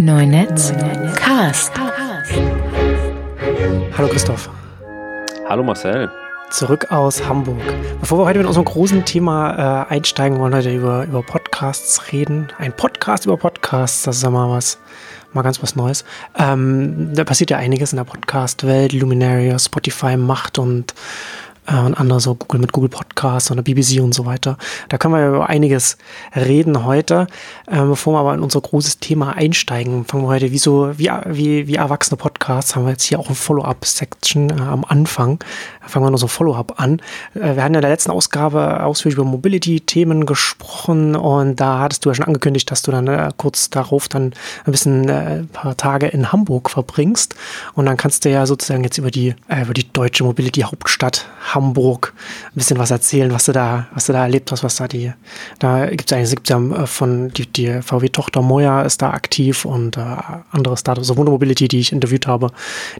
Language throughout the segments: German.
Neunetz Cast. Hallo Christoph. Hallo Marcel. Zurück aus Hamburg. Bevor wir heute mit unserem großen Thema äh, einsteigen, wollen wir heute über, über Podcasts reden. Ein Podcast über Podcasts, das ist ja mal was, mal ganz was Neues. Ähm, da passiert ja einiges in der Podcast-Welt. Luminaria, Spotify macht und äh, und andere so Google mit Google Podcasts oder BBC und so weiter. Da können wir über einiges reden heute. Äh, bevor wir aber in unser großes Thema einsteigen, fangen wir heute wie so, wie, wie, wie erwachsene Podcasts, haben wir jetzt hier auch ein Follow-up-Section äh, am Anfang. Da fangen wir nur so Follow-up an. Äh, wir hatten ja in der letzten Ausgabe ausführlich über Mobility-Themen gesprochen und da hattest du ja schon angekündigt, dass du dann äh, kurz darauf dann ein bisschen äh, ein paar Tage in Hamburg verbringst und dann kannst du ja sozusagen jetzt über die, äh, über die deutsche Mobility-Hauptstadt Hamburg ein bisschen was erzählen, was du da, was du da erlebt hast, was da die, da gibt es ja äh, von die, die VW-Tochter Moja ist da aktiv und äh, andere Startups, so Wunder Mobility, die ich interviewt habe,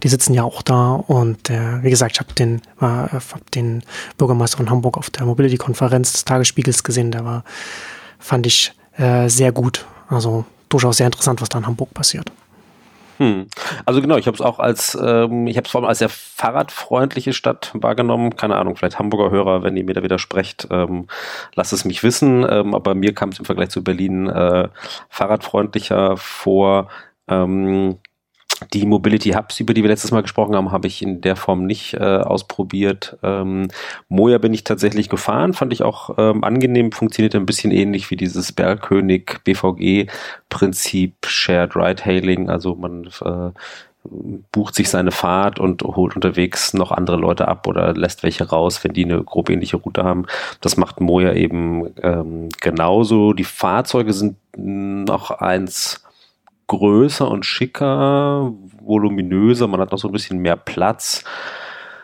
die sitzen ja auch da und äh, wie gesagt, ich habe den, äh, hab den Bürgermeister von Hamburg auf der Mobility-Konferenz des Tagesspiegels gesehen, der war, fand ich äh, sehr gut, also durchaus sehr interessant, was da in Hamburg passiert. Hm. Also genau, ich habe es auch als, ähm, ich habe vor allem als sehr fahrradfreundliche Stadt wahrgenommen. Keine Ahnung, vielleicht Hamburger Hörer, wenn ihr mir da widersprecht, ähm, lasst es mich wissen. Ähm, aber mir kam es im Vergleich zu Berlin äh, fahrradfreundlicher vor. Ähm, die Mobility Hubs, über die wir letztes Mal gesprochen haben, habe ich in der Form nicht äh, ausprobiert. Ähm, Moja bin ich tatsächlich gefahren, fand ich auch ähm, angenehm, funktioniert ein bisschen ähnlich wie dieses Bergkönig BVG-Prinzip Shared Ride Hailing. Also man äh, bucht sich seine Fahrt und holt unterwegs noch andere Leute ab oder lässt welche raus, wenn die eine grob ähnliche Route haben. Das macht Moja eben ähm, genauso. Die Fahrzeuge sind noch eins größer und schicker, voluminöser, man hat noch so ein bisschen mehr Platz.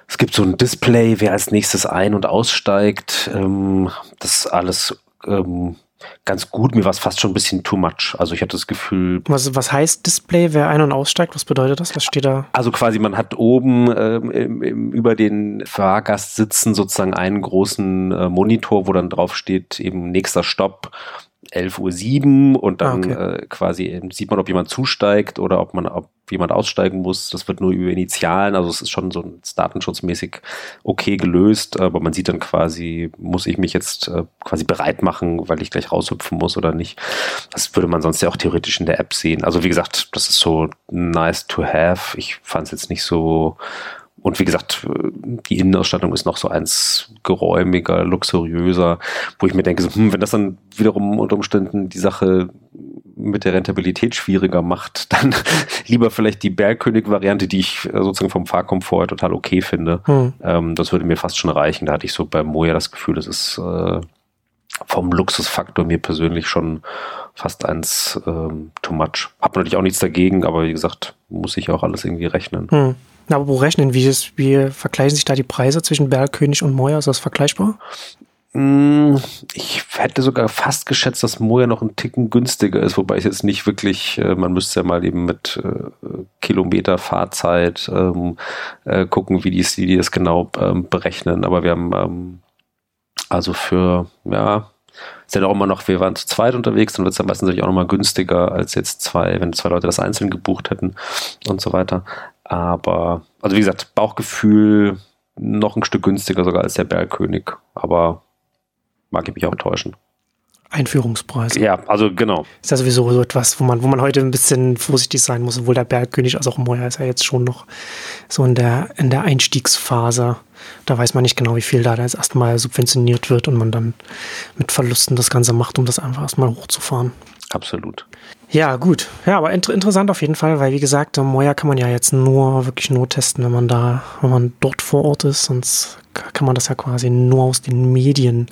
Es gibt so ein Display, wer als nächstes ein- und aussteigt. Ähm, das ist alles ähm, ganz gut. Mir war es fast schon ein bisschen too much. Also ich hatte das Gefühl. Was, was heißt Display, wer ein- und aussteigt? Was bedeutet das? Was steht da? Also quasi, man hat oben ähm, im, im, über den Fahrgastsitzen sozusagen einen großen äh, Monitor, wo dann drauf steht, eben nächster Stopp 11.07 Uhr und dann ah, okay. äh, quasi sieht man, ob jemand zusteigt oder ob man, ob jemand aussteigen muss. Das wird nur über Initialen, also es ist schon so datenschutzmäßig okay gelöst, aber man sieht dann quasi, muss ich mich jetzt äh, quasi bereit machen, weil ich gleich raushüpfen muss oder nicht. Das würde man sonst ja auch theoretisch in der App sehen. Also wie gesagt, das ist so nice to have. Ich fand es jetzt nicht so und wie gesagt, die Innenausstattung ist noch so eins geräumiger, luxuriöser, wo ich mir denke, so, hm, wenn das dann wiederum unter Umständen die Sache mit der Rentabilität schwieriger macht, dann lieber vielleicht die Bergkönig-Variante, die ich äh, sozusagen vom Fahrkomfort total okay finde. Hm. Ähm, das würde mir fast schon reichen. Da hatte ich so bei Moja das Gefühl, das ist äh, vom Luxusfaktor mir persönlich schon fast eins ähm, too much. Hab natürlich auch nichts dagegen, aber wie gesagt, muss ich auch alles irgendwie rechnen. Hm. Aber wo rechnen? Wie, ist, wie vergleichen sich da die Preise zwischen Bergkönig und Moja? Ist das vergleichbar? Mm, ich hätte sogar fast geschätzt, dass Moja noch ein Ticken günstiger ist, wobei ich jetzt nicht wirklich, äh, man müsste ja mal eben mit äh, Kilometer Fahrzeit ähm, äh, gucken, wie die, die das genau ähm, berechnen. Aber wir haben ähm, also für, ja, ist ja auch immer noch, wir waren zu zweit unterwegs, dann wird es ja meistens natürlich auch nochmal günstiger als jetzt zwei, wenn zwei Leute das einzeln gebucht hätten und so weiter. Aber, also wie gesagt, Bauchgefühl noch ein Stück günstiger sogar als der Bergkönig. Aber mag ich mich auch täuschen. Einführungspreis. Ja, also genau. Ist ja sowieso so etwas, wo man, wo man heute ein bisschen vorsichtig sein muss, sowohl der Bergkönig als auch Moja ist ja jetzt schon noch so in der, in der Einstiegsphase. Da weiß man nicht genau, wie viel da jetzt erstmal subventioniert wird und man dann mit Verlusten das Ganze macht, um das einfach erstmal hochzufahren. Absolut. Ja, gut. Ja, aber inter interessant auf jeden Fall, weil wie gesagt, Moja kann man ja jetzt nur wirklich nur testen, wenn man da, wenn man dort vor Ort ist, sonst kann man das ja quasi nur aus den Medien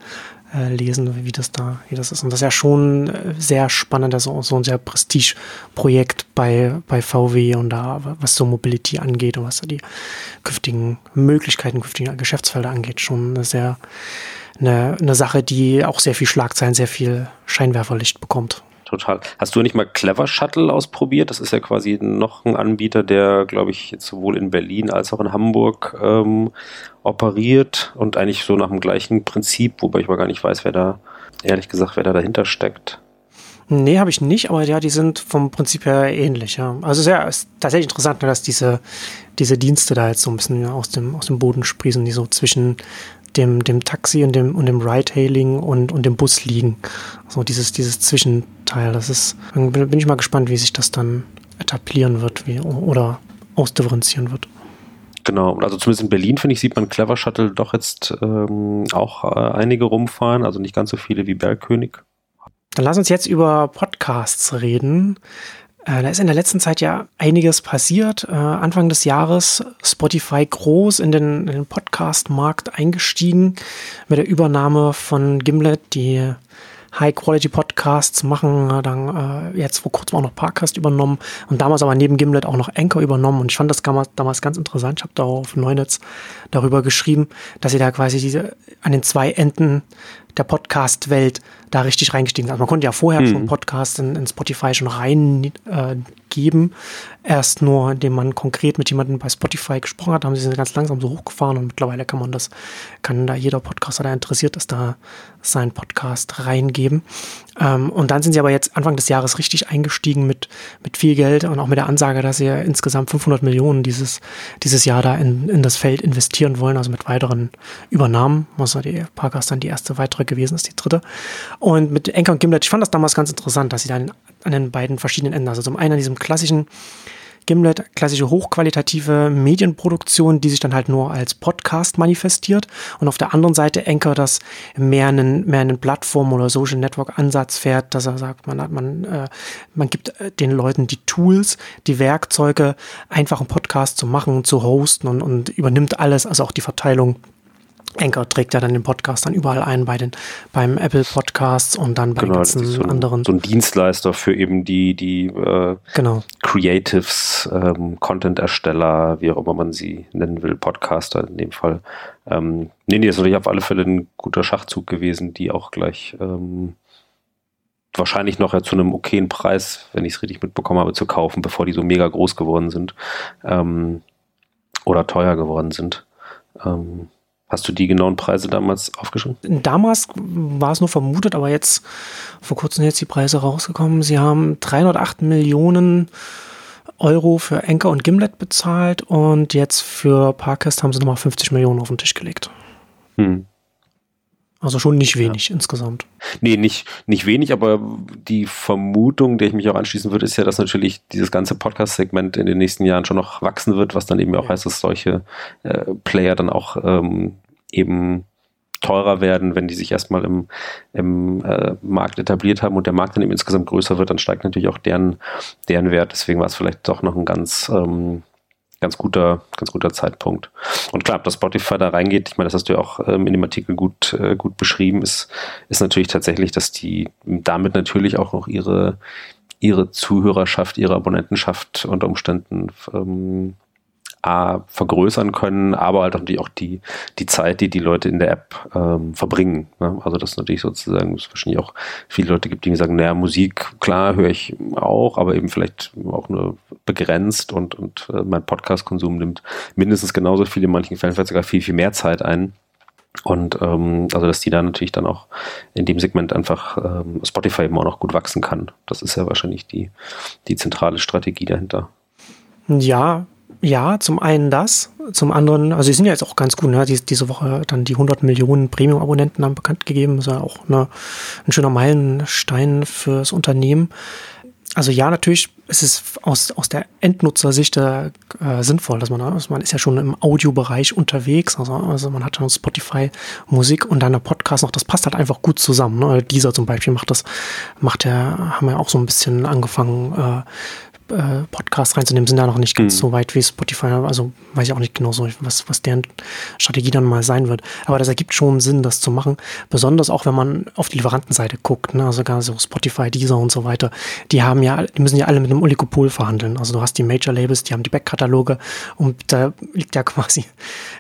äh, lesen, wie das da, wie das ist. Und das ist ja schon äh, sehr spannend, also so ein sehr Prestige-Projekt bei, bei VW und da, was so Mobility angeht und was da die künftigen Möglichkeiten, künftigen Geschäftsfelder angeht, schon eine sehr, eine, eine Sache, die auch sehr viel Schlagzeilen, sehr viel Scheinwerferlicht bekommt total. Hast du nicht mal Clever Shuttle ausprobiert? Das ist ja quasi noch ein Anbieter, der, glaube ich, jetzt sowohl in Berlin als auch in Hamburg ähm, operiert und eigentlich so nach dem gleichen Prinzip, wobei ich aber gar nicht weiß, wer da, ehrlich gesagt, wer da dahinter steckt. Nee, habe ich nicht, aber ja, die sind vom Prinzip her ähnlich, ja. Also sehr, ist tatsächlich interessant, ne, dass diese, diese Dienste da jetzt so ein bisschen aus dem, aus dem Boden sprießen, die so zwischen dem, dem Taxi und dem, und dem Ride-Hailing und, und dem Bus liegen. So dieses, dieses Zwischenteil. Das ist, bin ich mal gespannt, wie sich das dann etablieren wird wie, oder ausdifferenzieren wird. Genau, also zumindest in Berlin, finde ich, sieht man Clever Shuttle doch jetzt ähm, auch äh, einige rumfahren, also nicht ganz so viele wie Bergkönig. Dann lass uns jetzt über Podcasts reden. Äh, da ist in der letzten Zeit ja einiges passiert. Äh, Anfang des Jahres Spotify groß in den, den Podcast-Markt eingestiegen mit der Übernahme von Gimlet, die High-Quality-Podcasts machen. Dann äh, jetzt vor kurzem auch noch Parcast übernommen und damals aber neben Gimlet auch noch Anchor übernommen. Und ich fand das damals ganz interessant. Ich habe da auf Neunetz darüber geschrieben, dass sie da quasi diese an den zwei Enden der Podcast-Welt da richtig reingestiegen sind. Also man konnte ja vorher mhm. schon Podcasts in, in, Spotify schon reingeben. Äh, Erst nur, indem man konkret mit jemandem bei Spotify gesprochen hat, haben sie ganz langsam so hochgefahren und mittlerweile kann man das, kann da jeder Podcaster, der interessiert ist, da seinen Podcast reingeben. Ähm, und dann sind sie aber jetzt Anfang des Jahres richtig eingestiegen mit, mit viel Geld und auch mit der Ansage, dass sie insgesamt 500 Millionen dieses, dieses Jahr da in, in das Feld investieren wollen, also mit weiteren Übernahmen. Also die Parcast dann die erste weitere gewesen ist, die dritte. Und mit Enker und Gimlet, ich fand das damals ganz interessant, dass sie dann an den beiden verschiedenen Enden, also zum einen an diesem klassischen Gimlet, klassische hochqualitative Medienproduktion, die sich dann halt nur als Podcast manifestiert. Und auf der anderen Seite Anchor, das mehr einen, mehr einen Plattform- oder Social Network-Ansatz fährt, dass er sagt, man hat, man, äh, man gibt äh, den Leuten die Tools, die Werkzeuge, einfach einen Podcast zu machen, zu hosten und, und übernimmt alles, also auch die Verteilung Anchor trägt ja dann den Podcast dann überall ein bei den beim Apple Podcasts und dann bei genau, ganzen so ein, anderen. So ein Dienstleister für eben die die äh, genau. Creatives, ähm, Content-Ersteller, wie auch immer man sie nennen will, Podcaster in dem Fall. Ähm, nee, nee, das ist natürlich auf alle Fälle ein guter Schachzug gewesen, die auch gleich ähm, wahrscheinlich noch ja zu einem okayen Preis, wenn ich es richtig mitbekommen habe, zu kaufen, bevor die so mega groß geworden sind ähm, oder teuer geworden sind. Ähm, Hast du die genauen Preise damals aufgeschrieben? Damals war es nur vermutet, aber jetzt vor kurzem sind jetzt die Preise rausgekommen. Sie haben 308 Millionen Euro für Enker und Gimlet bezahlt und jetzt für Parkest haben sie nochmal 50 Millionen auf den Tisch gelegt. Hm. Also schon nicht wenig ja. insgesamt. Nee, nicht, nicht wenig, aber die Vermutung, der ich mich auch anschließen würde, ist ja, dass natürlich dieses ganze Podcast-Segment in den nächsten Jahren schon noch wachsen wird, was dann eben auch ja. heißt, dass solche äh, Player dann auch ähm, eben teurer werden, wenn die sich erstmal im, im äh, Markt etabliert haben und der Markt dann eben insgesamt größer wird, dann steigt natürlich auch deren, deren Wert. Deswegen war es vielleicht doch noch ein ganz, ähm, ganz guter, ganz guter Zeitpunkt. Und klar, dass Spotify da reingeht, ich meine, das hast du ja auch ähm, in dem Artikel gut, äh, gut beschrieben, ist, ist natürlich tatsächlich, dass die damit natürlich auch noch ihre, ihre Zuhörerschaft, ihre Abonnentenschaft unter Umständen ähm, A, vergrößern können, aber halt natürlich auch die, die Zeit, die die Leute in der App ähm, verbringen. Ne? Also das natürlich sozusagen, es wahrscheinlich auch viele Leute gibt, die sagen, naja, Musik, klar, höre ich auch, aber eben vielleicht auch nur begrenzt und, und äh, mein Podcast-Konsum nimmt mindestens genauso viel, in manchen Fällen vielleicht sogar viel, viel mehr Zeit ein. Und ähm, also, dass die da natürlich dann auch in dem Segment einfach ähm, Spotify eben auch noch gut wachsen kann. Das ist ja wahrscheinlich die, die zentrale Strategie dahinter. Ja, ja, zum einen das, zum anderen, also sie sind ja jetzt auch ganz gut, ne? Dies, diese Woche dann die 100 Millionen Premium-Abonnenten haben bekannt gegeben, ist ja auch eine, ein schöner Meilenstein fürs Unternehmen. Also ja, natürlich ist es aus, aus der Endnutzersicht äh, sinnvoll, dass man, also man ist ja schon im Audiobereich unterwegs, also, also man hat schon Spotify Musik und dann der Podcast noch, das passt halt einfach gut zusammen. Ne? Dieser zum Beispiel macht das, macht der, haben wir auch so ein bisschen angefangen, äh, äh, Podcast reinzunehmen, sind da noch nicht ganz mhm. so weit wie Spotify. Also weiß ich auch nicht genau so, was, was deren Strategie dann mal sein wird. Aber das ergibt schon Sinn, das zu machen. Besonders auch, wenn man auf die Lieferantenseite guckt, ne? also gar so Spotify, Deezer und so weiter. Die haben ja, die müssen ja alle mit einem Oligopol verhandeln. Also du hast die Major Labels, die haben die Backkataloge und da liegt ja quasi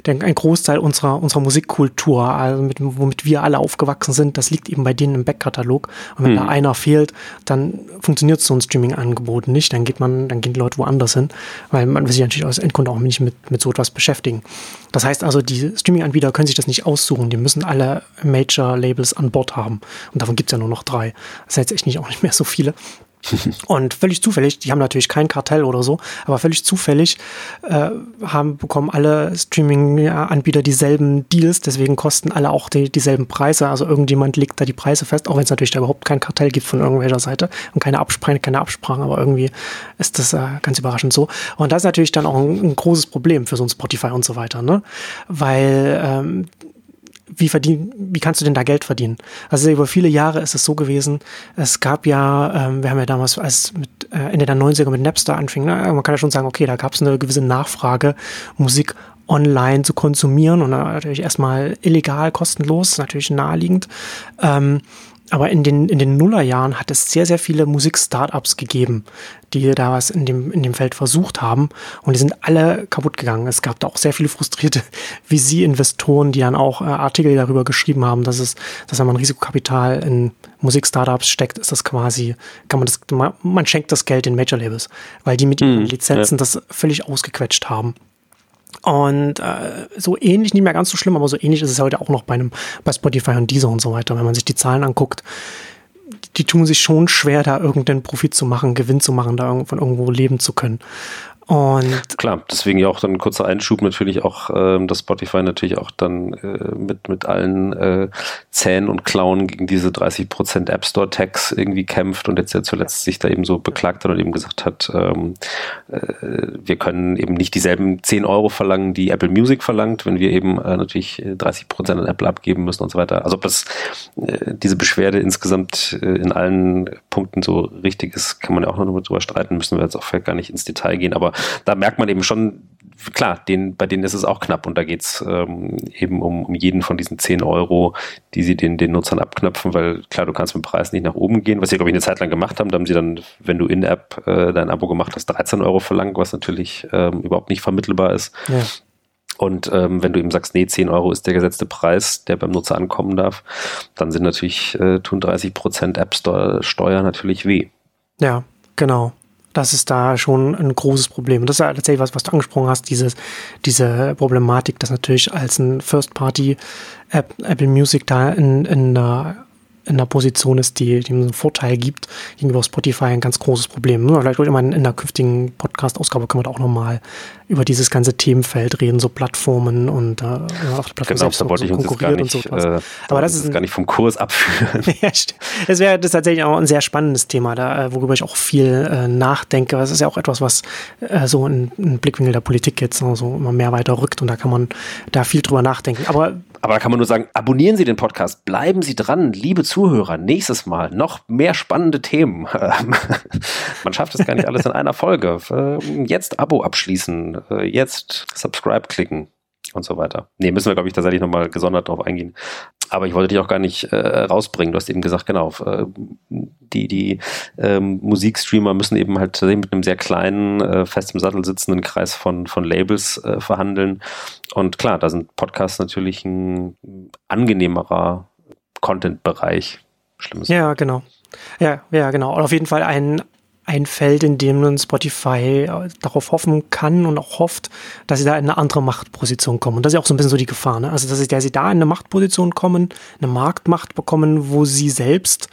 ein Großteil unserer, unserer Musikkultur, also mit, womit wir alle aufgewachsen sind, das liegt eben bei denen im Backkatalog. Und wenn mhm. da einer fehlt, dann funktioniert so ein Streaming-Angebot nicht. Dann klickt man, dann gehen die Leute woanders hin, weil man will sich natürlich als Endkunde auch nicht mit, mit so etwas beschäftigen. Das heißt also, die Streaming-Anbieter können sich das nicht aussuchen. Die müssen alle Major-Labels an Bord haben. Und davon gibt es ja nur noch drei. Das jetzt echt nicht auch nicht mehr so viele. Und völlig zufällig, die haben natürlich kein Kartell oder so, aber völlig zufällig äh, haben, bekommen alle Streaming-Anbieter dieselben Deals, deswegen kosten alle auch die, dieselben Preise. Also irgendjemand legt da die Preise fest, auch wenn es natürlich da überhaupt kein Kartell gibt von irgendwelcher Seite und keine Absprache, keine Absprachen, aber irgendwie ist das äh, ganz überraschend so. Und das ist natürlich dann auch ein, ein großes Problem für so ein Spotify und so weiter, ne? Weil ähm, wie verdien, wie kannst du denn da Geld verdienen? Also über viele Jahre ist es so gewesen, es gab ja, ähm, wir haben ja damals, als mit äh, Ende der 90er mit Napster anfing, ne, man kann ja schon sagen, okay, da gab es eine gewisse Nachfrage, Musik online zu konsumieren und natürlich erstmal illegal, kostenlos, natürlich naheliegend. Ähm, aber in den, in den Nullerjahren hat es sehr, sehr viele Musik-Startups gegeben, die da was in dem, in dem Feld versucht haben. Und die sind alle kaputt gegangen. Es gab da auch sehr viele frustrierte VC-Investoren, die dann auch äh, Artikel darüber geschrieben haben, dass es, dass wenn man Risikokapital in Musik-Startups steckt, ist das quasi, kann man das, man, man schenkt das Geld in Major-Labels, weil die mit ihren hm, Lizenzen ja. das völlig ausgequetscht haben. Und äh, so ähnlich, nicht mehr ganz so schlimm, aber so ähnlich ist es heute auch noch bei einem, bei Spotify und Deezer und so weiter. Wenn man sich die Zahlen anguckt, die tun sich schon schwer, da irgendeinen Profit zu machen, Gewinn zu machen, da von irgendwo leben zu können. Und Klar, deswegen ja auch dann ein kurzer Einschub natürlich auch, ähm, dass Spotify natürlich auch dann äh, mit, mit allen äh, Zähnen und Klauen gegen diese 30% App Store Tax irgendwie kämpft und jetzt ja zuletzt sich da eben so beklagt hat und eben gesagt hat, ähm, äh, wir können eben nicht dieselben 10 Euro verlangen, die Apple Music verlangt, wenn wir eben äh, natürlich 30% an Apple abgeben müssen und so weiter. Also ob das äh, diese Beschwerde insgesamt äh, in allen Punkten so richtig ist, kann man ja auch noch drüber streiten, müssen wir jetzt auch vielleicht gar nicht ins Detail gehen, aber da merkt man eben schon, klar, den, bei denen ist es auch knapp und da geht's ähm, eben um, um jeden von diesen 10 Euro, die sie den, den Nutzern abknöpfen, weil klar, du kannst mit dem Preis nicht nach oben gehen, was sie, glaube ich, eine Zeit lang gemacht haben. Da haben sie dann, wenn du in-App äh, dein Abo gemacht hast, 13 Euro verlangt, was natürlich ähm, überhaupt nicht vermittelbar ist. Ja. Und ähm, wenn du eben sagst, nee, 10 Euro ist der gesetzte Preis, der beim Nutzer ankommen darf, dann sind natürlich, äh, tun 30 Prozent App Store Steuer natürlich weh. Ja, genau das ist da schon ein großes Problem. Und das ist ja tatsächlich was, was du angesprochen hast, dieses, diese Problematik, dass natürlich als ein First-Party-App Apple Music da in, in einer in einer Position ist, die, die einen Vorteil gibt gegenüber Spotify, ein ganz großes Problem. Vielleicht in einer künftigen Podcast-Ausgabe können wir da auch nochmal über dieses ganze Themenfeld reden, so Plattformen und äh, auf der Plattform genau, selbst da wollte so ich uns konkurriert nicht, und so. Äh, Aber das ist ein, gar nicht vom Kurs abführen. ja, das wäre das tatsächlich auch ein sehr spannendes Thema, da, äh, worüber ich auch viel äh, nachdenke. Das ist ja auch etwas, was äh, so in, in Blickwinkel der Politik jetzt so also immer mehr weiter rückt und da kann man da viel drüber nachdenken. Aber aber da kann man nur sagen, abonnieren Sie den Podcast, bleiben Sie dran, liebe Zuhörer. Nächstes Mal noch mehr spannende Themen. man schafft es gar nicht alles in einer Folge. Ähm, jetzt Abo abschließen, äh, jetzt Subscribe klicken und so weiter. Nee, müssen wir, glaube ich, tatsächlich nochmal gesondert drauf eingehen. Aber ich wollte dich auch gar nicht äh, rausbringen. Du hast eben gesagt, genau, äh, die, die ähm, Musikstreamer müssen eben halt mit einem sehr kleinen, äh, fest im Sattel sitzenden Kreis von, von Labels äh, verhandeln. Und klar, da sind Podcasts natürlich ein angenehmerer Content-Bereich. Schlimmes. Ja, genau. Ja, ja, genau. Und auf jeden Fall ein, ein Feld, in dem nun Spotify äh, darauf hoffen kann und auch hofft, dass sie da in eine andere Machtposition kommen. Und das ist ja auch so ein bisschen so die Gefahr. Ne? Also, dass sie, dass sie da in eine Machtposition kommen, eine Marktmacht bekommen, wo sie selbst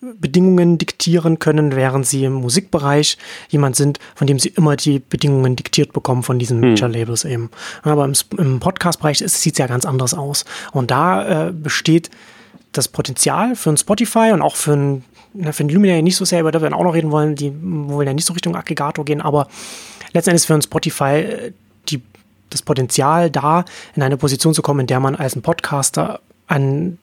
Bedingungen diktieren können, während sie im Musikbereich jemand sind, von dem sie immer die Bedingungen diktiert bekommen von diesen hm. Major-Labels eben. Aber im, im Podcast-Bereich sieht es ja ganz anders aus. Und da äh, besteht das Potenzial für ein Spotify und auch für ein na, für den Luminary nicht so sehr, über das wir auch noch reden wollen, die wollen ja nicht so Richtung Aggregator gehen, aber letztendlich für ein Spotify äh, die, das Potenzial da, in eine Position zu kommen, in der man als ein Podcaster an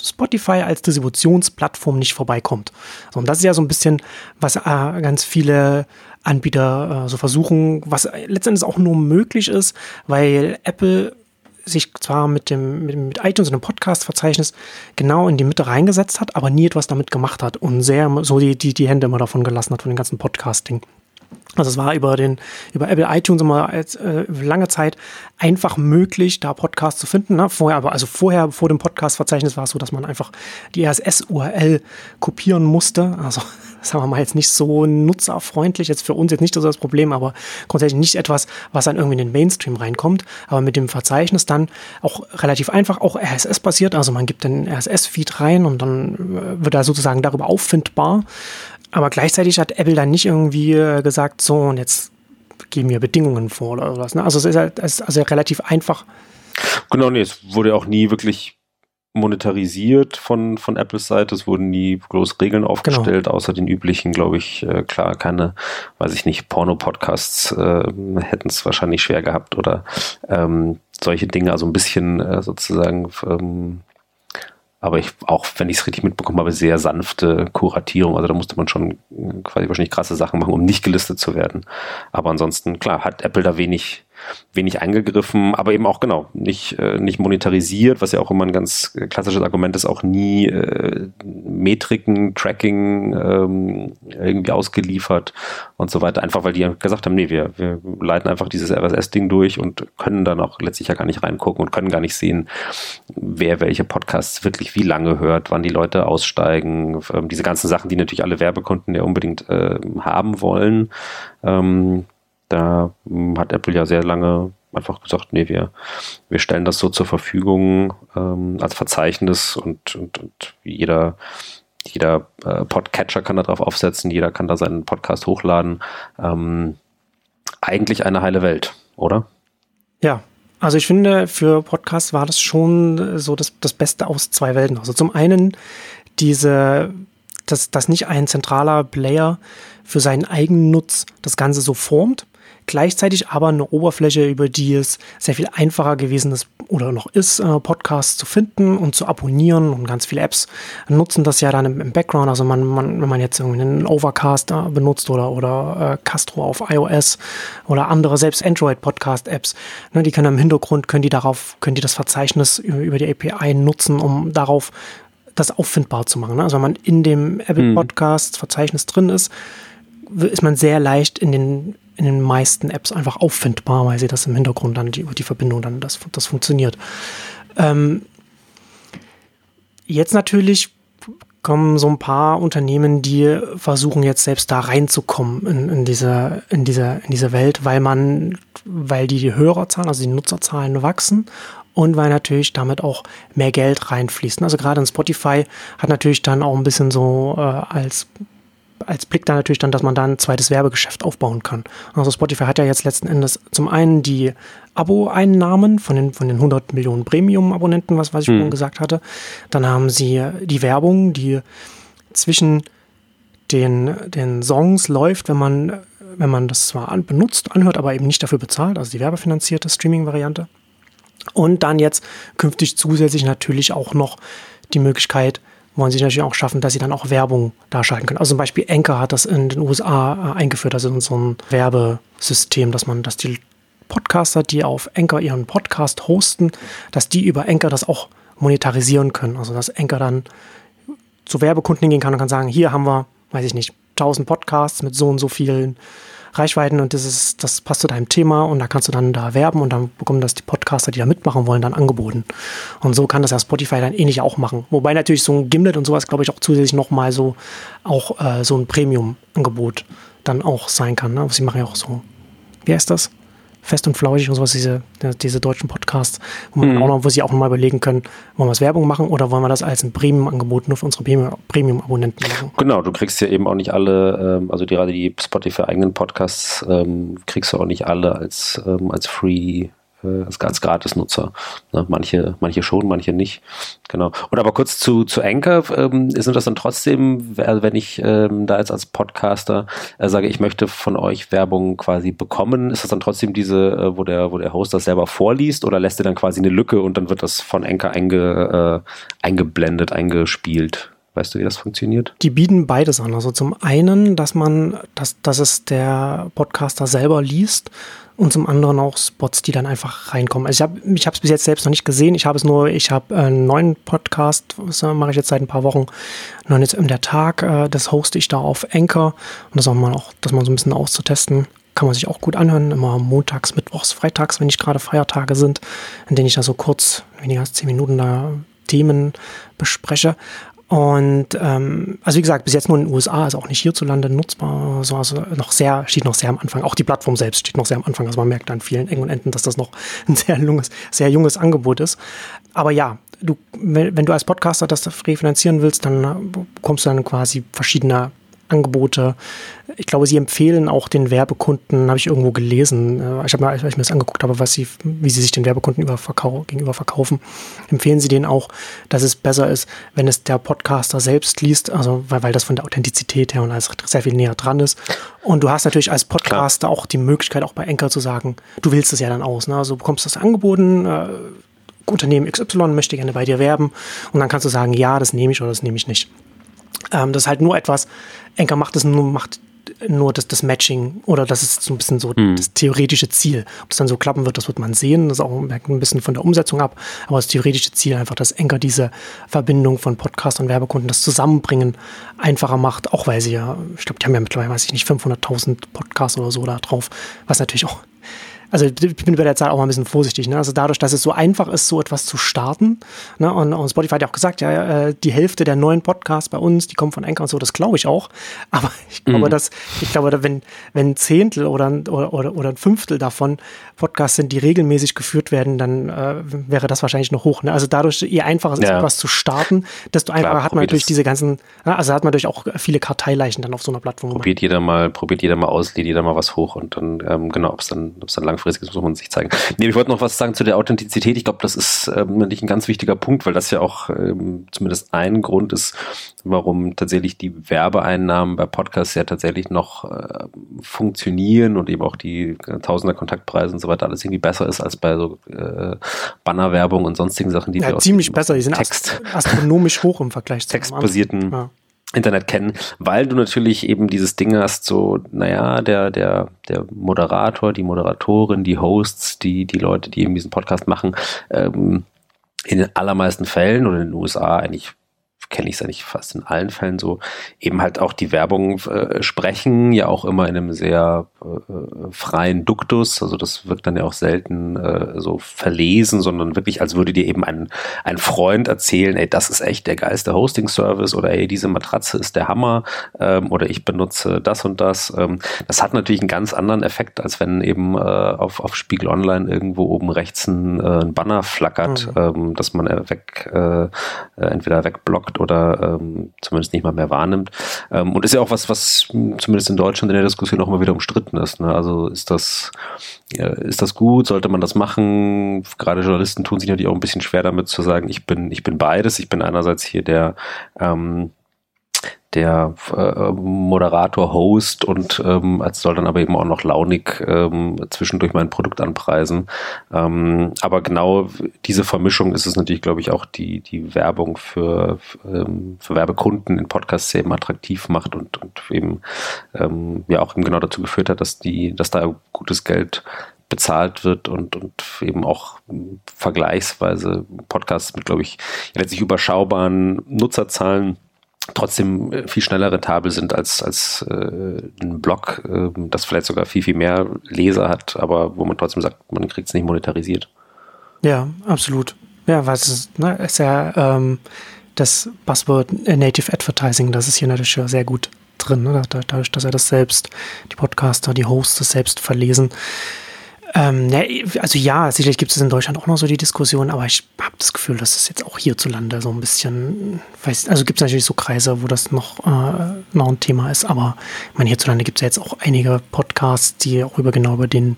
Spotify als Distributionsplattform nicht vorbeikommt. So, und das ist ja so ein bisschen, was äh, ganz viele Anbieter äh, so versuchen, was letztendlich auch nur möglich ist, weil Apple sich zwar mit dem, mit, mit iTunes und dem Podcast-Verzeichnis genau in die Mitte reingesetzt hat, aber nie etwas damit gemacht hat und sehr so die, die, die Hände immer davon gelassen hat von dem ganzen Podcasting. Also es war über den über Apple iTunes immer äh, lange Zeit einfach möglich, da Podcasts zu finden. Ne? Vorher, aber also vorher vor dem Podcast-Verzeichnis war es so, dass man einfach die RSS-URL kopieren musste. Also sagen wir mal, jetzt nicht so nutzerfreundlich, jetzt für uns jetzt nicht so das Problem, aber grundsätzlich nicht etwas, was dann irgendwie in den Mainstream reinkommt, aber mit dem Verzeichnis dann auch relativ einfach, auch RSS-basiert, also man gibt den RSS-Feed rein und dann äh, wird er sozusagen darüber auffindbar. Aber gleichzeitig hat Apple dann nicht irgendwie äh, gesagt, so und jetzt geben wir Bedingungen vor oder sowas. Ne? Also es ist halt es ist also relativ einfach. Genau, nee, es wurde auch nie wirklich monetarisiert von, von Apples Seite. Es wurden nie groß Regeln aufgestellt, genau. außer den üblichen, glaube ich, äh, klar, keine, weiß ich nicht, Porno-Podcasts äh, hätten es wahrscheinlich schwer gehabt oder ähm, solche Dinge, also ein bisschen äh, sozusagen ähm, aber ich, auch wenn ich es richtig mitbekommen habe, sehr sanfte Kuratierung. Also da musste man schon quasi wahrscheinlich krasse Sachen machen, um nicht gelistet zu werden. Aber ansonsten, klar, hat Apple da wenig, wenig eingegriffen, aber eben auch genau nicht, äh, nicht monetarisiert, was ja auch immer ein ganz klassisches Argument ist, auch nie äh, Metriken, Tracking ähm, irgendwie ausgeliefert und so weiter. Einfach weil die gesagt haben, nee, wir, wir leiten einfach dieses RSS-Ding durch und können dann auch letztlich ja gar nicht reingucken und können gar nicht sehen, wer welche Podcasts wirklich wie lange hört, wann die Leute aussteigen, ähm, diese ganzen Sachen, die natürlich alle Werbekunden ja unbedingt äh, haben wollen. Ähm, da hat Apple ja sehr lange einfach gesagt, nee, wir, wir stellen das so zur Verfügung ähm, als Verzeichnis und, und, und jeder, jeder äh, Podcatcher kann da drauf aufsetzen, jeder kann da seinen Podcast hochladen. Ähm, eigentlich eine heile Welt, oder? Ja, also ich finde, für Podcasts war das schon so das, das Beste aus zwei Welten. Also zum einen diese, dass, dass nicht ein zentraler Player für seinen eigenen Nutz das Ganze so formt, gleichzeitig aber eine Oberfläche, über die es sehr viel einfacher gewesen ist oder noch ist, äh, Podcasts zu finden und zu abonnieren. Und ganz viele Apps nutzen das ja dann im, im Background. Also man, man, wenn man jetzt irgendwie einen Overcast äh, benutzt oder, oder äh, Castro auf iOS oder andere, selbst Android-Podcast-Apps, ne, die können im Hintergrund, können die darauf, können die das Verzeichnis über, über die API nutzen, um darauf das auffindbar zu machen. Ne? Also wenn man in dem Apple hm. Podcast Verzeichnis drin ist, ist man sehr leicht in den in den meisten Apps einfach auffindbar, weil sie das im Hintergrund dann die, die Verbindung dann das, das funktioniert. Ähm, jetzt natürlich kommen so ein paar Unternehmen, die versuchen jetzt selbst da reinzukommen in, in diese, in diese, in diese Welt, weil man, weil die Hörerzahlen, also die Nutzerzahlen wachsen und weil natürlich damit auch mehr Geld reinfließt. Also gerade in Spotify hat natürlich dann auch ein bisschen so äh, als als Blick da natürlich dann, dass man da ein zweites Werbegeschäft aufbauen kann. Also Spotify hat ja jetzt letzten Endes zum einen die Abo-Einnahmen von den, von den 100 Millionen Premium-Abonnenten, was, was ich mhm. schon gesagt hatte. Dann haben sie die Werbung, die zwischen den, den Songs läuft, wenn man, wenn man das zwar an, benutzt, anhört, aber eben nicht dafür bezahlt, also die werbefinanzierte Streaming-Variante. Und dann jetzt künftig zusätzlich natürlich auch noch die Möglichkeit, wollen sie natürlich auch schaffen, dass sie dann auch Werbung darschalten können. Also zum Beispiel Anchor hat das in den USA äh, eingeführt, also in so ein Werbesystem, dass man, dass die Podcaster, die auf Anchor ihren Podcast hosten, dass die über Anchor das auch monetarisieren können. Also dass Anchor dann zu Werbekunden gehen kann und kann sagen, hier haben wir, weiß ich nicht, 1000 Podcasts mit so und so vielen Reichweiten und das ist, das passt zu deinem Thema und da kannst du dann da werben und dann bekommen das die Podcaster, die da mitmachen wollen, dann angeboten. Und so kann das ja Spotify dann ähnlich auch machen. Wobei natürlich so ein Gimlet und sowas, glaube ich, auch zusätzlich nochmal so auch äh, so ein Premium-Angebot dann auch sein kann. Ne? Sie machen ja auch so, wie heißt das? Fest und Flauschig und sowas, diese, diese deutschen Podcasts, wo, man mhm. auch noch, wo sie auch nochmal überlegen können, wollen wir es Werbung machen oder wollen wir das als ein Premium-Angebot nur für unsere Premium-Abonnenten machen? Genau, du kriegst ja eben auch nicht alle, ähm, also gerade die Spotify-eigenen Podcasts ähm, kriegst du auch nicht alle als, ähm, als Free äh, als, als Gratis-Nutzer. Ne? Manche, manche schon, manche nicht. Genau. Und aber kurz zu, zu Anchor, ähm, sind das dann trotzdem, wenn ich ähm, da jetzt als Podcaster äh, sage, ich möchte von euch Werbung quasi bekommen, ist das dann trotzdem diese, äh, wo der, wo der Host das selber vorliest oder lässt er dann quasi eine Lücke und dann wird das von Anchor einge, äh, eingeblendet, eingespielt? Weißt du, wie das funktioniert? Die bieten beides an. Also zum einen, dass man, dass, dass es der Podcaster selber liest und zum anderen auch Spots, die dann einfach reinkommen. Also ich habe es bis jetzt selbst noch nicht gesehen. Ich habe es nur, ich habe einen neuen Podcast, das mache ich jetzt seit ein paar Wochen, noch jetzt in der Tag, äh, das hoste ich da auf Anchor und das auch mal auch, das mal so ein bisschen auszutesten. Kann man sich auch gut anhören, immer montags, mittwochs, freitags, wenn nicht gerade Feiertage sind, in denen ich da so kurz, weniger als zehn Minuten da Themen bespreche. Und ähm, also wie gesagt, bis jetzt nur in den USA, also auch nicht hierzulande nutzbar. So, also noch sehr, steht noch sehr am Anfang. Auch die Plattform selbst steht noch sehr am Anfang. Also man merkt an vielen Ecken und Enden, dass das noch ein sehr junges, sehr junges Angebot ist. Aber ja, du, wenn, du als Podcaster das refinanzieren willst, dann bekommst du dann quasi verschiedene Angebote. Ich glaube, sie empfehlen auch den Werbekunden, habe ich irgendwo gelesen, äh, ich habe mir, als ich mir das angeguckt habe, was sie, wie sie sich den Werbekunden verkau gegenüber verkaufen, empfehlen sie denen auch, dass es besser ist, wenn es der Podcaster selbst liest, also weil, weil das von der Authentizität her und alles sehr viel näher dran ist. Und du hast natürlich als Podcaster Klar. auch die Möglichkeit, auch bei Enker zu sagen, du willst es ja dann aus. Ne? Also du bekommst das angeboten, äh, Unternehmen XY möchte gerne bei dir werben und dann kannst du sagen, ja, das nehme ich oder das nehme ich nicht. Ähm, das ist halt nur etwas, Enker macht es nur, macht nur das, das Matching oder das ist so ein bisschen so mhm. das theoretische Ziel. Ob es dann so klappen wird, das wird man sehen. Das ist auch ein bisschen von der Umsetzung ab. Aber das theoretische Ziel einfach, dass Enker diese Verbindung von Podcast und Werbekunden, das Zusammenbringen einfacher macht, auch weil sie ja, ich glaube, die haben ja mittlerweile, weiß ich nicht, 500.000 Podcasts oder so da drauf, was natürlich auch also ich bin bei der Zahl auch mal ein bisschen vorsichtig. Ne? Also dadurch, dass es so einfach ist, so etwas zu starten. Ne? Und, und Spotify hat ja auch gesagt, ja, äh, die Hälfte der neuen Podcasts bei uns, die kommen von Anchor und so, das glaube ich auch. Aber ich glaube, mhm. dass, ich glaube, wenn, wenn ein Zehntel oder, oder, oder, oder ein Fünftel davon Podcasts sind, die regelmäßig geführt werden, dann äh, wäre das wahrscheinlich noch hoch. Ne? Also dadurch, je einfacher es ist, etwas zu starten, desto einfacher Klar, hat man natürlich diese ganzen, also hat man natürlich auch viele Karteileichen dann auf so einer Plattform. Probiert jeder mal, probiert jeder mal aus, lädt jeder mal was hoch und dann, ähm, genau, ob es dann, ob es dann lang langfristig, muss man sich zeigen. Nee, ich wollte noch was sagen zu der Authentizität. Ich glaube, das ist ähm, nicht ein ganz wichtiger Punkt, weil das ja auch ähm, zumindest ein Grund ist, warum tatsächlich die Werbeeinnahmen bei Podcasts ja tatsächlich noch äh, funktionieren und eben auch die äh, Tausender Kontaktpreise und so weiter alles irgendwie besser ist als bei so äh, Bannerwerbung und sonstigen Sachen, die ja, wir ziemlich besser. Die sind Text astronomisch hoch im Vergleich zu textbasierten ja. Internet kennen, weil du natürlich eben dieses Ding hast, so, naja, der, der, der Moderator, die Moderatorin, die Hosts, die, die Leute, die eben diesen Podcast machen, ähm, in den allermeisten Fällen oder in den USA eigentlich kenne ich es eigentlich fast in allen Fällen so, eben halt auch die Werbung äh, sprechen, ja auch immer in einem sehr äh, freien Duktus, also das wird dann ja auch selten äh, so verlesen, sondern wirklich, als würde dir eben ein, ein Freund erzählen, ey, das ist echt der geilste Hosting-Service oder ey, diese Matratze ist der Hammer ähm, oder ich benutze das und das. Ähm, das hat natürlich einen ganz anderen Effekt, als wenn eben äh, auf, auf Spiegel Online irgendwo oben rechts ein, äh, ein Banner flackert, mhm. ähm, dass man weg, äh, entweder wegblockt oder ähm, zumindest nicht mal mehr wahrnimmt. Ähm, und ist ja auch was, was zumindest in Deutschland in der Diskussion auch immer wieder umstritten ist. Ne? Also ist das, ja, ist das gut? Sollte man das machen? Gerade Journalisten tun sich natürlich auch ein bisschen schwer damit zu sagen, ich bin, ich bin beides. Ich bin einerseits hier der ähm, der äh, Moderator, Host und ähm, als soll dann aber eben auch noch launig ähm, zwischendurch mein Produkt anpreisen. Ähm, aber genau diese Vermischung ist es natürlich, glaube ich, auch die, die Werbung für, ähm, für Werbekunden in Podcasts eben attraktiv macht und, und eben ähm, ja auch eben genau dazu geführt hat, dass die, dass da gutes Geld bezahlt wird und, und eben auch vergleichsweise Podcasts mit, glaube ich, letztlich überschaubaren Nutzerzahlen trotzdem äh, viel schneller rentabel sind als, als äh, ein Blog, äh, das vielleicht sogar viel, viel mehr Leser hat, aber wo man trotzdem sagt, man kriegt es nicht monetarisiert. Ja, absolut. Ja, was ist, ne, ist ja ähm, das Buzzword Native Advertising, das ist hier natürlich sehr gut drin, ne? dadurch, dass er das selbst, die Podcaster, die Hosts das selbst verlesen. Ähm, ne, also ja, sicherlich gibt es in Deutschland auch noch so die Diskussion, aber ich habe das Gefühl, dass es jetzt auch hierzulande so ein bisschen, weiß, also gibt es natürlich so Kreise, wo das noch, äh, noch ein Thema ist, aber ich meine, hierzulande gibt es ja jetzt auch einige Podcasts, die auch über genau über den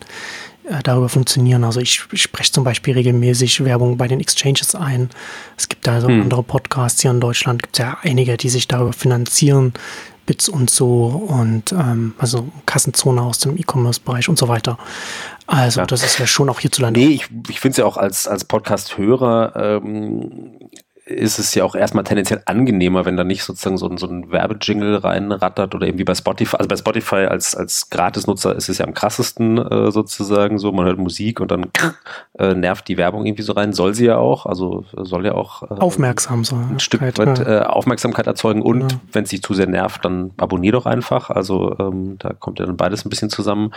äh, darüber funktionieren. Also ich, ich spreche zum Beispiel regelmäßig Werbung bei den Exchanges ein. Es gibt da so hm. andere Podcasts hier in Deutschland, gibt es ja einige, die sich darüber finanzieren, Bits und so und ähm, also Kassenzone aus dem E-Commerce-Bereich und so weiter. Also ja. das ist ja schon auch hierzulande. Nee, ich, ich finde es ja auch als, als Podcast-Hörer ähm, ist es ja auch erstmal tendenziell angenehmer, wenn da nicht sozusagen so ein, so ein Werbejingle reinrattert oder irgendwie bei Spotify. Also bei Spotify als, als Gratisnutzer ist es ja am krassesten äh, sozusagen so. Man hört Musik und dann äh, nervt die Werbung irgendwie so rein. Soll sie ja auch, also soll ja auch äh, aufmerksam sein. Ein Stück weit ja. äh, Aufmerksamkeit erzeugen und ja. wenn es sich zu sehr nervt, dann abonnier doch einfach. Also ähm, da kommt ja dann beides ein bisschen zusammen.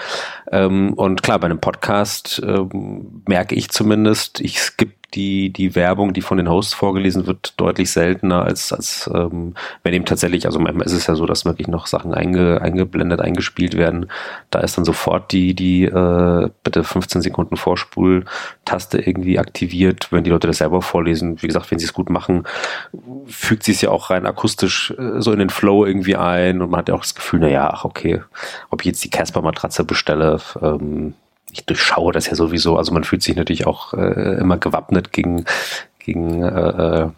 Ähm, und klar, bei einem Podcast ähm, merke ich zumindest, ich skippe die, die Werbung, die von den Hosts vorgelesen wird, deutlich seltener als, als ähm, wenn eben tatsächlich, also manchmal ist es ja so, dass wirklich noch Sachen einge, eingeblendet, eingespielt werden. Da ist dann sofort die, die äh, bitte 15 Sekunden Vorspul-Taste irgendwie aktiviert, wenn die Leute das selber vorlesen. Wie gesagt, wenn sie es gut machen, fügt sie es ja auch rein akustisch äh, so in den Flow irgendwie ein und man hat ja auch das Gefühl, na ja, ach okay, ob ich jetzt die Casper-Matratze bestelle, ähm, ich durchschaue das ja sowieso. Also man fühlt sich natürlich auch äh, immer gewappnet gegen, gegen äh, äh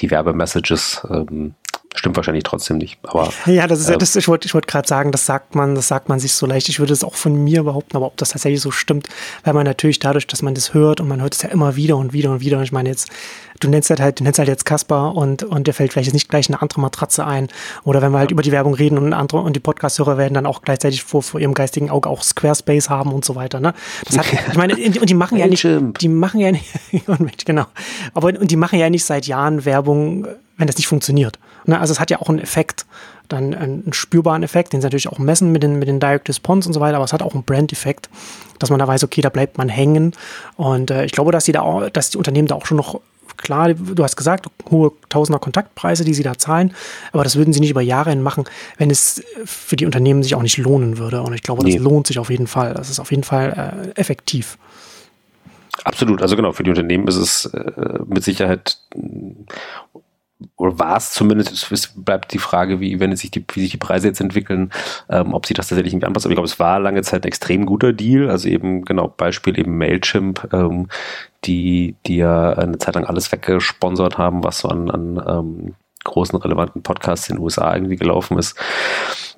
die Werbemessages. Ähm, Stimmt wahrscheinlich trotzdem nicht. Aber, ja, das ist ja, äh, das, ich wollte ich wollte gerade sagen, das sagt man, das sagt man sich so leicht. Ich würde es auch von mir behaupten, aber ob das tatsächlich so stimmt, weil man natürlich dadurch, dass man das hört und man hört es ja immer wieder und wieder und wieder. Und ich meine jetzt, du nennst halt, halt du nennst halt jetzt Kasper und, und dir fällt vielleicht jetzt nicht gleich eine andere Matratze ein. Oder wenn wir halt ja. über die Werbung reden und andere und die Podcast-Hörer werden dann auch gleichzeitig vor, vor ihrem geistigen Auge auch Squarespace haben und so weiter. Ne? Das hat, ich meine, und die machen ja nicht, die machen ja nicht, genau. Aber und die machen ja nicht seit Jahren Werbung, wenn das nicht funktioniert. Ne? Also es hat ja auch einen Effekt, dann einen spürbaren Effekt, den sie natürlich auch messen mit den, mit den Direct Response und so weiter, aber es hat auch einen Brand-Effekt, dass man da weiß, okay, da bleibt man hängen. Und äh, ich glaube, dass die da auch, dass die Unternehmen da auch schon noch klar, du hast gesagt, hohe Tausender Kontaktpreise, die sie da zahlen, aber das würden sie nicht über Jahre hin machen, wenn es für die Unternehmen sich auch nicht lohnen würde. Und ich glaube, das nee. lohnt sich auf jeden Fall. Das ist auf jeden Fall äh, effektiv. Absolut, also genau, für die Unternehmen ist es äh, mit Sicherheit oder war es zumindest, es bleibt die Frage, wie, wenn sich die, wie sich die Preise jetzt entwickeln, ähm, ob sich das tatsächlich irgendwie anpasst. Aber ich glaube, es war lange Zeit ein extrem guter Deal. Also eben, genau, Beispiel eben Mailchimp, ähm, die, die ja eine Zeit lang alles weggesponsert haben, was so an, an ähm, großen relevanten Podcasts in den USA irgendwie gelaufen ist.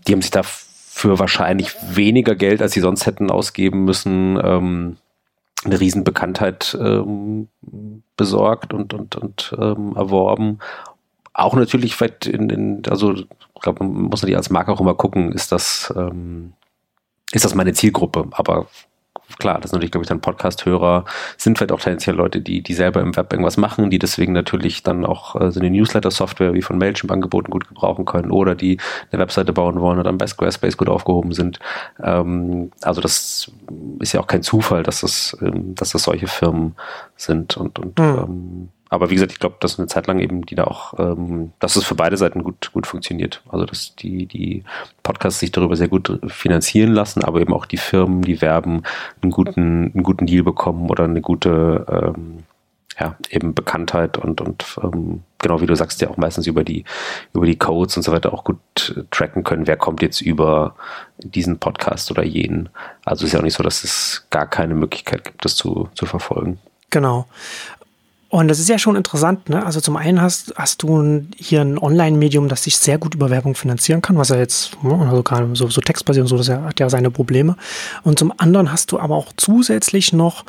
Die haben sich da für wahrscheinlich weniger Geld, als sie sonst hätten ausgeben müssen, ähm, eine Riesenbekanntheit ähm, besorgt und, und, und ähm, erworben auch natürlich vielleicht in, in also ich glaube, man muss natürlich als Marke auch immer gucken, ist das, ähm, ist das meine Zielgruppe? Aber klar, das sind natürlich, glaube ich, dann Podcast-Hörer, sind vielleicht auch tendenziell Leute, die, die selber im Web irgendwas machen, die deswegen natürlich dann auch äh, so eine Newsletter-Software wie von Mailchimp angeboten gut gebrauchen können oder die eine Webseite bauen wollen und dann bei Squarespace gut aufgehoben sind. Ähm, also das ist ja auch kein Zufall, dass das, ähm, dass das solche Firmen sind und, und mhm. ähm, aber wie gesagt, ich glaube, dass eine Zeit lang eben die da auch, ähm, dass es für beide Seiten gut, gut funktioniert. Also dass die, die Podcasts sich darüber sehr gut finanzieren lassen, aber eben auch die Firmen, die werben, einen guten, einen guten Deal bekommen oder eine gute ähm, ja, eben Bekanntheit und, und ähm, genau wie du sagst, ja auch meistens über die, über die Codes und so weiter auch gut tracken können, wer kommt jetzt über diesen Podcast oder jenen. Also ist ja auch nicht so, dass es gar keine Möglichkeit gibt, das zu, zu verfolgen. Genau. Und das ist ja schon interessant, ne? Also zum einen hast, hast du hier ein Online-Medium, das sich sehr gut über Werbung finanzieren kann, was ja jetzt, ne, also so, so textbasiert und so, das hat ja seine Probleme. Und zum anderen hast du aber auch zusätzlich noch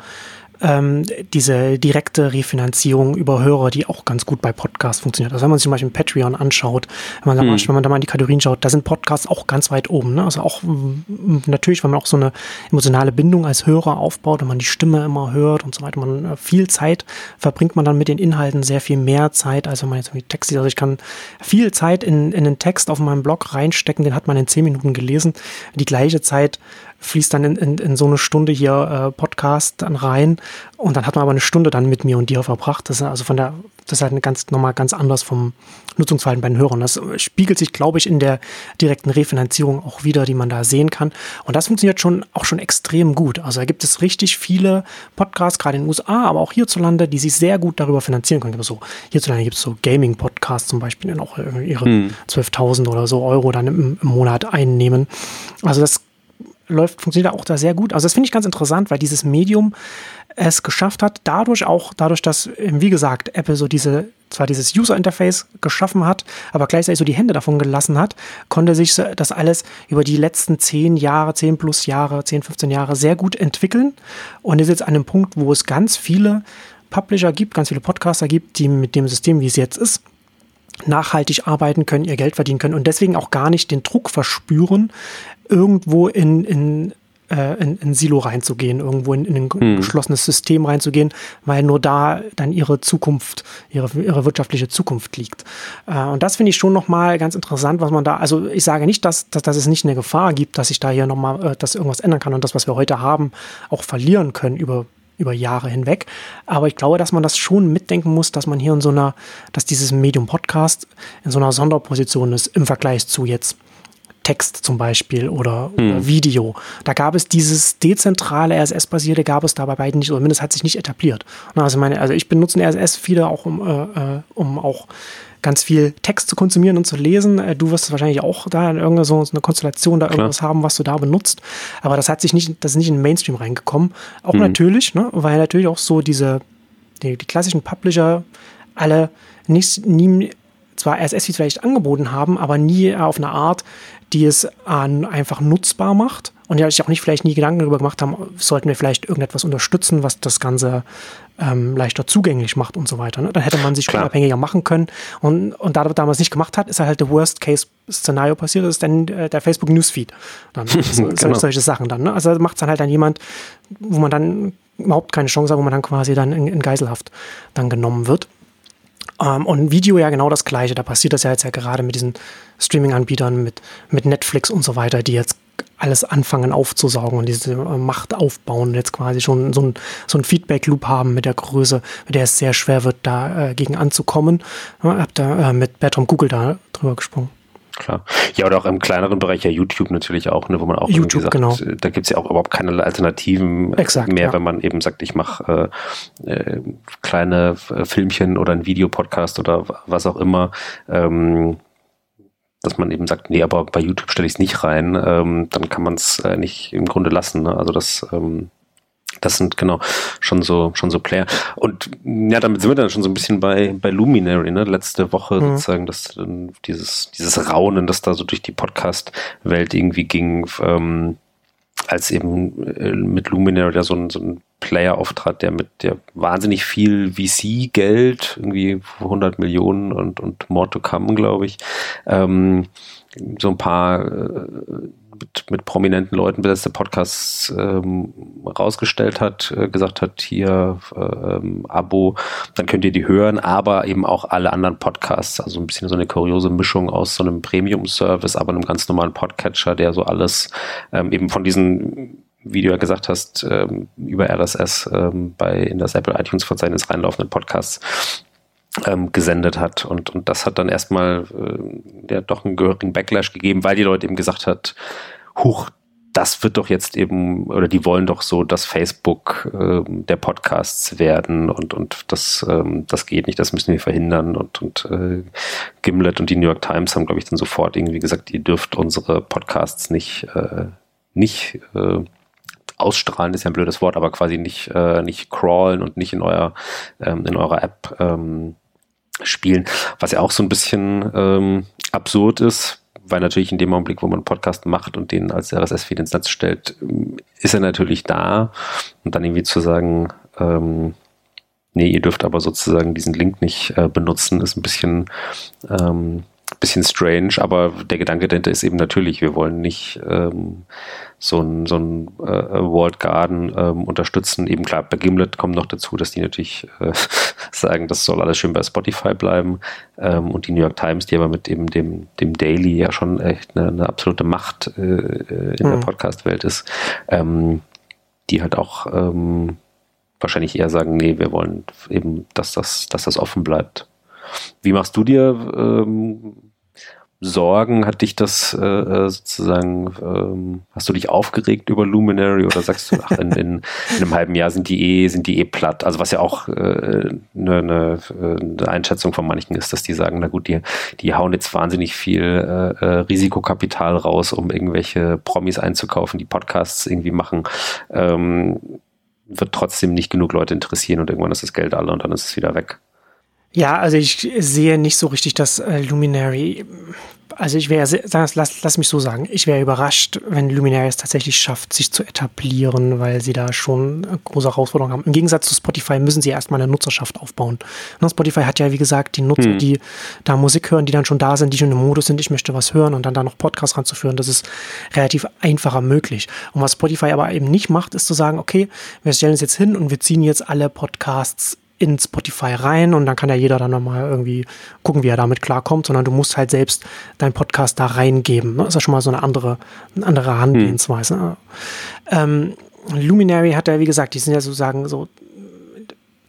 ähm, diese direkte Refinanzierung über Hörer, die auch ganz gut bei Podcasts funktioniert. Also wenn man sich zum Beispiel Patreon anschaut, wenn man, hm. wenn man da mal in die Kategorien schaut, da sind Podcasts auch ganz weit oben. Ne? Also auch natürlich, wenn man auch so eine emotionale Bindung als Hörer aufbaut, wenn man die Stimme immer hört und so weiter, man äh, viel Zeit verbringt man dann mit den Inhalten, sehr viel mehr Zeit, als wenn man jetzt irgendwie Text sieht. Also ich kann viel Zeit in, in den Text auf meinem Blog reinstecken, den hat man in zehn Minuten gelesen. Die gleiche Zeit fließt dann in, in, in so eine Stunde hier äh, Podcast dann rein und dann hat man aber eine Stunde dann mit mir und dir verbracht. Das ist also von der, das ist halt ganz nochmal ganz anders vom Nutzungsverhalten bei den Hörern. Das spiegelt sich, glaube ich, in der direkten Refinanzierung auch wieder, die man da sehen kann. Und das funktioniert schon auch schon extrem gut. Also da gibt es richtig viele Podcasts, gerade in den USA, aber auch hierzulande, die sich sehr gut darüber finanzieren können. So, hierzulande gibt es so Gaming-Podcasts zum Beispiel, die auch ihre hm. 12.000 oder so Euro dann im, im Monat einnehmen. Also das läuft, funktioniert auch da sehr gut. Also das finde ich ganz interessant, weil dieses Medium es geschafft hat, dadurch auch, dadurch, dass, wie gesagt, Apple so diese, zwar dieses User-Interface geschaffen hat, aber gleichzeitig so die Hände davon gelassen hat, konnte sich das alles über die letzten zehn Jahre, zehn plus Jahre, zehn, 15 Jahre sehr gut entwickeln und ist jetzt an einem Punkt, wo es ganz viele Publisher gibt, ganz viele Podcaster gibt, die mit dem System, wie es jetzt ist, nachhaltig arbeiten können, ihr Geld verdienen können und deswegen auch gar nicht den Druck verspüren, irgendwo in, in äh, in, in Silo reinzugehen, irgendwo in, in ein hm. geschlossenes System reinzugehen, weil nur da dann ihre Zukunft, ihre, ihre wirtschaftliche Zukunft liegt. Äh, und das finde ich schon nochmal ganz interessant, was man da, also ich sage nicht, dass, dass, dass es nicht eine Gefahr gibt, dass sich da hier nochmal, äh, dass irgendwas ändern kann und das, was wir heute haben, auch verlieren können über über Jahre hinweg. Aber ich glaube, dass man das schon mitdenken muss, dass man hier in so einer, dass dieses Medium Podcast in so einer Sonderposition ist im Vergleich zu jetzt Text zum Beispiel oder, hm. oder Video. Da gab es dieses dezentrale RSS-basierte, gab es da bei beiden nicht, oder zumindest hat sich nicht etabliert. Also, meine, also ich benutze RSS viele auch, um, äh, äh, um auch ganz viel Text zu konsumieren und zu lesen. Äh, du wirst wahrscheinlich auch da in irgendeine so eine Konstellation da Klar. irgendwas haben, was du da benutzt. Aber das hat sich nicht, das ist nicht in den Mainstream reingekommen. Auch mhm. natürlich, ne, weil natürlich auch so diese, die, die klassischen Publisher alle nicht, nie, zwar RSS-Feeds vielleicht angeboten haben, aber nie auf eine Art, die es an einfach nutzbar macht und ja sich auch nicht vielleicht nie Gedanken darüber gemacht haben, sollten wir vielleicht irgendetwas unterstützen, was das Ganze ähm, leichter zugänglich macht und so weiter. Ne? Dann hätte man sich unabhängiger machen können. Und, und da das damals nicht gemacht hat, ist halt der Worst-Case-Szenario passiert, das ist dann äh, der Facebook Newsfeed. Dann, so, genau. solche Sachen dann. Ne? Also macht es dann halt dann jemand, wo man dann überhaupt keine Chance hat, wo man dann quasi dann in, in Geiselhaft dann genommen wird. Ähm, und Video ja genau das Gleiche. Da passiert das ja jetzt ja gerade mit diesen Streaming-Anbietern, mit, mit Netflix und so weiter, die jetzt alles anfangen aufzusaugen und diese äh, Macht aufbauen, jetzt quasi schon so ein, so ein Feedback-Loop haben mit der Größe, mit der es sehr schwer wird, dagegen äh, anzukommen. Ich habe da äh, mit Bertram Google da drüber gesprungen. Klar. Ja, oder auch im kleineren Bereich ja YouTube natürlich auch, ne, wo man auch YouTube, sagt, genau. da gibt's ja auch überhaupt keine Alternativen Exakt, mehr, ja. wenn man eben sagt, ich mache äh, äh, kleine äh, Filmchen oder ein Videopodcast oder was auch immer. Ähm, dass man eben sagt, nee, aber bei YouTube stelle ich es nicht rein, ähm, dann kann man es äh, nicht im Grunde lassen. Ne? Also das ähm, das sind genau schon so schon so Player. Und ja, damit sind wir dann schon so ein bisschen bei bei Luminary, ne? Letzte Woche mhm. sozusagen, dass dieses dieses Raunen, das da so durch die Podcast-Welt irgendwie ging, ähm, als eben äh, mit Luminary da so ein, so ein Player auftrat, der mit der wahnsinnig viel VC-Geld, irgendwie 100 Millionen und, und more to come, glaube ich, ähm, so ein paar äh, mit, mit prominenten Leuten besetzte Podcasts ähm, rausgestellt hat, äh, gesagt hat, hier ähm, Abo, dann könnt ihr die hören, aber eben auch alle anderen Podcasts, also ein bisschen so eine kuriose Mischung aus so einem Premium-Service, aber einem ganz normalen Podcatcher, der so alles ähm, eben von diesen wie du ja gesagt hast, ähm, über RSS ähm, bei in das Apple iTunes Verzeichnis reinlaufenden Podcasts ähm, gesendet hat. Und, und das hat dann erstmal äh, ja, doch einen gehörigen Backlash gegeben, weil die Leute eben gesagt hat, huch, das wird doch jetzt eben, oder die wollen doch so, dass Facebook äh, der Podcasts werden und, und das, ähm, das geht nicht, das müssen wir verhindern. Und, und äh, Gimlet und die New York Times haben, glaube ich, dann sofort irgendwie gesagt, ihr dürft unsere Podcasts nicht, äh, nicht äh, ausstrahlen, ist ja ein blödes Wort, aber quasi nicht, äh, nicht crawlen und nicht in euer, ähm, in eurer App ähm, spielen, was ja auch so ein bisschen ähm, absurd ist, weil natürlich in dem Augenblick, wo man einen Podcast macht und den als RSS-Feed ins Netz stellt, ist er natürlich da. Und dann irgendwie zu sagen, ähm, nee, ihr dürft aber sozusagen diesen Link nicht äh, benutzen, ist ein bisschen ähm, bisschen strange, aber der Gedanke dahinter ist eben natürlich, wir wollen nicht ähm, so ein, so ein äh, Walled Garden ähm, unterstützen. Eben klar, bei Gimlet kommt noch dazu, dass die natürlich äh, sagen, das soll alles schön bei Spotify bleiben. Ähm, und die New York Times, die aber mit eben dem, dem Daily ja schon echt eine, eine absolute Macht äh, äh in mhm. der Podcast-Welt ist, ähm, die halt auch ähm, wahrscheinlich eher sagen, nee, wir wollen eben, dass das, dass das offen bleibt. Wie machst du dir ähm, Sorgen? Hat dich das äh, äh, sozusagen, ähm, hast du dich aufgeregt über Luminary oder sagst du, ach, in, in, in, einem halben Jahr sind die eh, sind die eh platt? Also was ja auch äh, eine, eine, Einschätzung von manchen ist, dass die sagen, na gut, die, die hauen jetzt wahnsinnig viel äh, äh, Risikokapital raus, um irgendwelche Promis einzukaufen, die Podcasts irgendwie machen. Ähm, wird trotzdem nicht genug Leute interessieren und irgendwann ist das Geld alle und dann ist es wieder weg. Ja, also ich sehe nicht so richtig, dass äh, Luminary, also ich wäre, lass, lass mich so sagen, ich wäre überrascht, wenn Luminary es tatsächlich schafft, sich zu etablieren, weil sie da schon große Herausforderungen haben. Im Gegensatz zu Spotify müssen sie erstmal eine Nutzerschaft aufbauen. Und Spotify hat ja, wie gesagt, die Nutzer, hm. die da Musik hören, die dann schon da sind, die schon im Modus sind, ich möchte was hören und dann da noch Podcasts ranzuführen. Das ist relativ einfacher möglich. Und was Spotify aber eben nicht macht, ist zu sagen, okay, wir stellen es jetzt hin und wir ziehen jetzt alle Podcasts in Spotify rein und dann kann ja jeder dann nochmal irgendwie gucken, wie er damit klarkommt, sondern du musst halt selbst deinen Podcast da reingeben. Das ist ja schon mal so eine andere, eine andere Herangehensweise. Hm. Ähm, Luminary hat ja, wie gesagt, die sind ja sozusagen so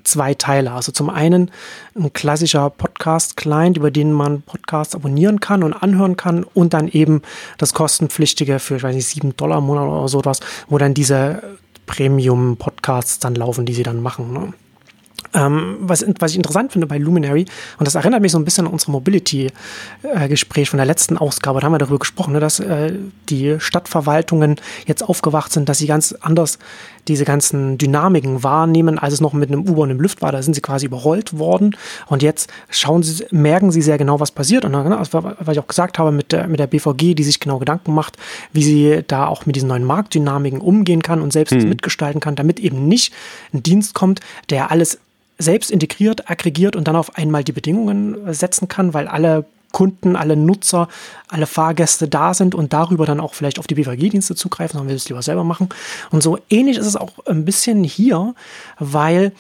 zwei Teile. Also zum einen ein klassischer Podcast-Client, über den man Podcasts abonnieren kann und anhören kann und dann eben das kostenpflichtige für, ich weiß nicht, sieben Dollar im Monat oder so was, wo dann diese Premium-Podcasts dann laufen, die sie dann machen. Ne? Ähm, was, was ich interessant finde bei Luminary, und das erinnert mich so ein bisschen an unsere Mobility-Gespräch von der letzten Ausgabe, da haben wir darüber gesprochen, ne, dass äh, die Stadtverwaltungen jetzt aufgewacht sind, dass sie ganz anders diese ganzen Dynamiken wahrnehmen, als es noch mit einem U-Bahn im Lüft war. Da sind sie quasi überrollt worden. Und jetzt schauen sie, merken sie sehr genau, was passiert. Und dann, also, was ich auch gesagt habe, mit der, mit der BVG, die sich genau Gedanken macht, wie sie da auch mit diesen neuen Marktdynamiken umgehen kann und selbst hm. mitgestalten kann, damit eben nicht ein Dienst kommt, der alles selbst integriert, aggregiert und dann auf einmal die Bedingungen setzen kann, weil alle Kunden, alle Nutzer, alle Fahrgäste da sind und darüber dann auch vielleicht auf die BVG-Dienste zugreifen, sondern will es lieber selber machen. Und so ähnlich ist es auch ein bisschen hier, weil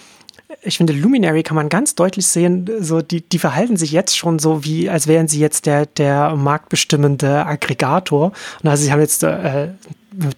ich finde, Luminary kann man ganz deutlich sehen, so die, die verhalten sich jetzt schon so, wie als wären sie jetzt der, der marktbestimmende Aggregator. Und also sie haben jetzt äh,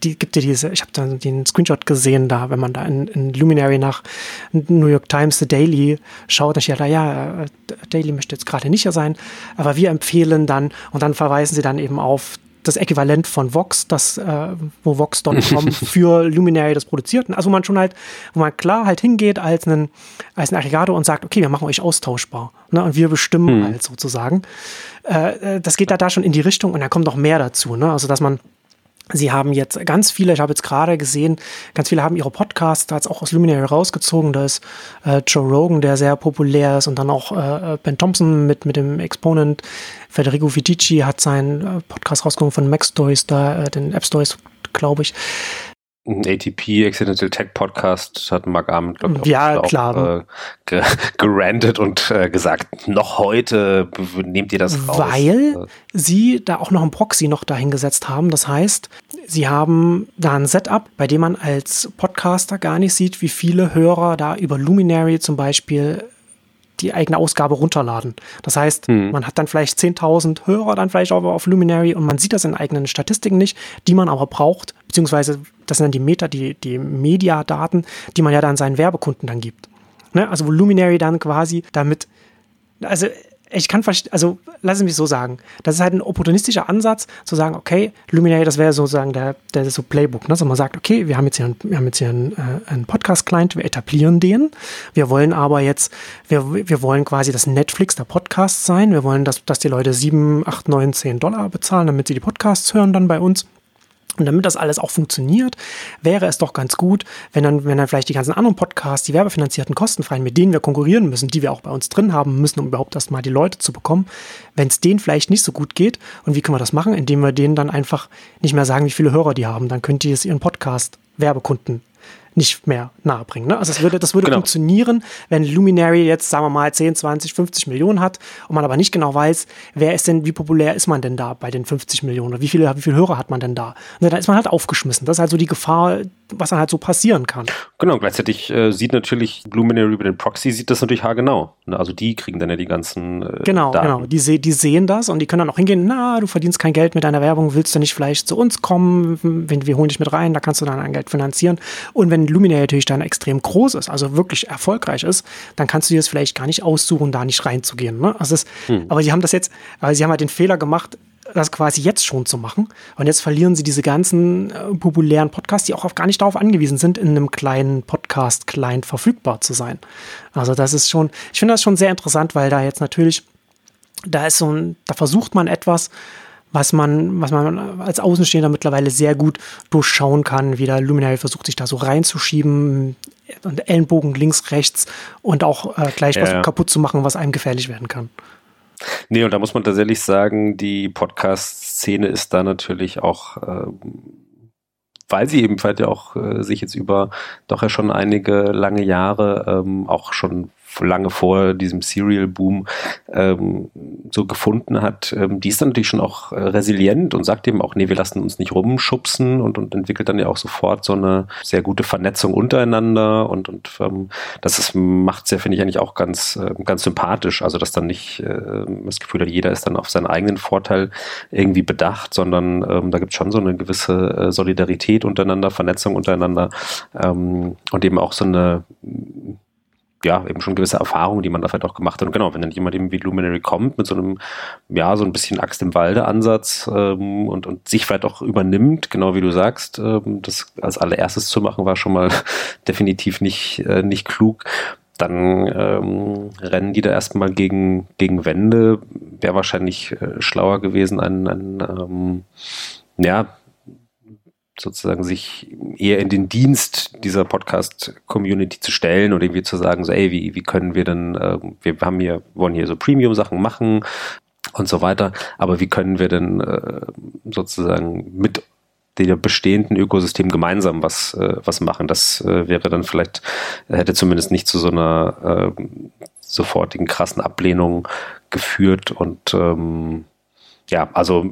die gibt dir diese, ich habe da den Screenshot gesehen, da, wenn man da in, in, Luminary nach New York Times The Daily schaut, dann steht da, ja, äh, Daily möchte jetzt gerade nicht sein, aber wir empfehlen dann, und dann verweisen sie dann eben auf das Äquivalent von Vox, das, äh, wo Vox.com für Luminary das produziert. Also wo man schon halt, wo man klar halt hingeht als ein, als Aggregator und sagt, okay, wir machen euch austauschbar. Ne, und wir bestimmen hm. halt sozusagen. Äh, äh das geht da, da schon in die Richtung und da kommt noch mehr dazu. Ne? Also dass man Sie haben jetzt ganz viele, ich habe jetzt gerade gesehen, ganz viele haben ihre Podcasts da jetzt auch aus Luminary rausgezogen. Da ist äh, Joe Rogan, der sehr populär ist, und dann auch äh, Ben Thompson mit, mit dem Exponent. Federico Vidici hat seinen äh, Podcast rausgezogen von Mac Stories, da, äh, den App Stories, glaube ich. ATP, Accidental Tech Podcast, hat Mark Arment, glaube ich, ja, klar. Äh, gerandet und äh, gesagt, noch heute nehmt ihr das raus. Weil sie da auch noch ein Proxy noch dahingesetzt haben. Das heißt, sie haben da ein Setup, bei dem man als Podcaster gar nicht sieht, wie viele Hörer da über Luminary zum Beispiel die eigene Ausgabe runterladen. Das heißt, hm. man hat dann vielleicht 10.000 Hörer dann vielleicht auch auf Luminary und man sieht das in eigenen Statistiken nicht, die man aber braucht, beziehungsweise das sind dann die Meta, die, die Mediadaten, die man ja dann seinen Werbekunden dann gibt. Ne? Also wo Luminary dann quasi damit, also ich kann verstehen, also lass es mich so sagen. Das ist halt ein opportunistischer Ansatz, zu sagen, okay, Luminary, das wäre sozusagen der, der so Playbook. Ne? Also man sagt, okay, wir haben jetzt hier, einen, einen, äh, einen Podcast-Client, wir etablieren den. Wir wollen aber jetzt, wir, wir wollen quasi das Netflix der Podcasts sein. Wir wollen, dass, dass die Leute 7, 8, 9, 10 Dollar bezahlen, damit sie die Podcasts hören dann bei uns. Und damit das alles auch funktioniert, wäre es doch ganz gut, wenn dann, wenn dann vielleicht die ganzen anderen Podcasts, die werbefinanzierten, kostenfreien, mit denen wir konkurrieren müssen, die wir auch bei uns drin haben müssen, um überhaupt erstmal die Leute zu bekommen, wenn es denen vielleicht nicht so gut geht. Und wie können wir das machen? Indem wir denen dann einfach nicht mehr sagen, wie viele Hörer die haben. Dann könnt ihr es ihren Podcast Werbekunden nicht mehr nahebringen. Ne? Also das würde, das würde genau. funktionieren, wenn Luminary jetzt, sagen wir mal, 10, 20, 50 Millionen hat und man aber nicht genau weiß, wer ist denn, wie populär ist man denn da bei den 50 Millionen? Wie viele, wie viele Hörer hat man denn da? Und dann ist man halt aufgeschmissen. Das ist halt so die Gefahr, was dann halt so passieren kann. Genau, gleichzeitig äh, sieht natürlich Luminary über den Proxy, sieht das natürlich haargenau. Ne? Also die kriegen dann ja die ganzen äh, Genau, Daten. genau. Die, se die sehen das und die können dann auch hingehen, na, du verdienst kein Geld mit deiner Werbung, willst du nicht vielleicht zu uns kommen? Wenn, wir holen dich mit rein, da kannst du dann ein Geld finanzieren. Und wenn Luminary natürlich dann extrem groß ist, also wirklich erfolgreich ist, dann kannst du dir das vielleicht gar nicht aussuchen, da nicht reinzugehen. Ne? Also das, hm. Aber sie haben das jetzt, weil sie haben halt den Fehler gemacht, das quasi jetzt schon zu machen. Und jetzt verlieren sie diese ganzen äh, populären Podcasts, die auch gar nicht darauf angewiesen sind, in einem kleinen Podcast-Client verfügbar zu sein. Also das ist schon, ich finde das schon sehr interessant, weil da jetzt natürlich, da ist so ein, da versucht man etwas, was man, was man als Außenstehender mittlerweile sehr gut durchschauen kann, wie der Luminary versucht, sich da so reinzuschieben und Ellenbogen links, rechts und auch äh, gleich ja, was kaputt zu machen, was einem gefährlich werden kann. Nee, und da muss man tatsächlich sagen, die Podcast-Szene ist da natürlich auch, äh, weil sie ebenfalls ja auch äh, sich jetzt über doch ja schon einige lange Jahre ähm, auch schon lange vor diesem Serial-Boom ähm, so gefunden hat, ähm, die ist dann natürlich schon auch äh, resilient und sagt eben auch, nee, wir lassen uns nicht rumschubsen und, und entwickelt dann ja auch sofort so eine sehr gute Vernetzung untereinander und, und ähm, das ist, macht ja, finde ich, eigentlich auch ganz, äh, ganz sympathisch. Also, dass dann nicht äh, das Gefühl hat, jeder ist dann auf seinen eigenen Vorteil irgendwie bedacht, sondern ähm, da gibt es schon so eine gewisse äh, Solidarität untereinander, Vernetzung untereinander ähm, und eben auch so eine ja, eben schon gewisse Erfahrungen, die man da vielleicht auch gemacht hat. Und genau, wenn dann jemand eben wie Luminary kommt mit so einem, ja, so ein bisschen Axt im Walde-Ansatz ähm, und, und sich vielleicht auch übernimmt, genau wie du sagst, ähm, das als allererstes zu machen, war schon mal definitiv nicht, äh, nicht klug. Dann ähm, rennen die da erstmal gegen, gegen Wände. Wäre wahrscheinlich äh, schlauer gewesen, ein, ein ähm, ja, sozusagen sich eher in den Dienst dieser Podcast-Community zu stellen und irgendwie zu sagen, so, ey, wie, wie können wir denn, äh, wir haben hier, wollen hier so Premium-Sachen machen und so weiter, aber wie können wir denn äh, sozusagen mit dem bestehenden Ökosystem gemeinsam was, äh, was machen? Das äh, wäre dann vielleicht, hätte zumindest nicht zu so einer äh, sofortigen krassen Ablehnung geführt und ähm, ja, also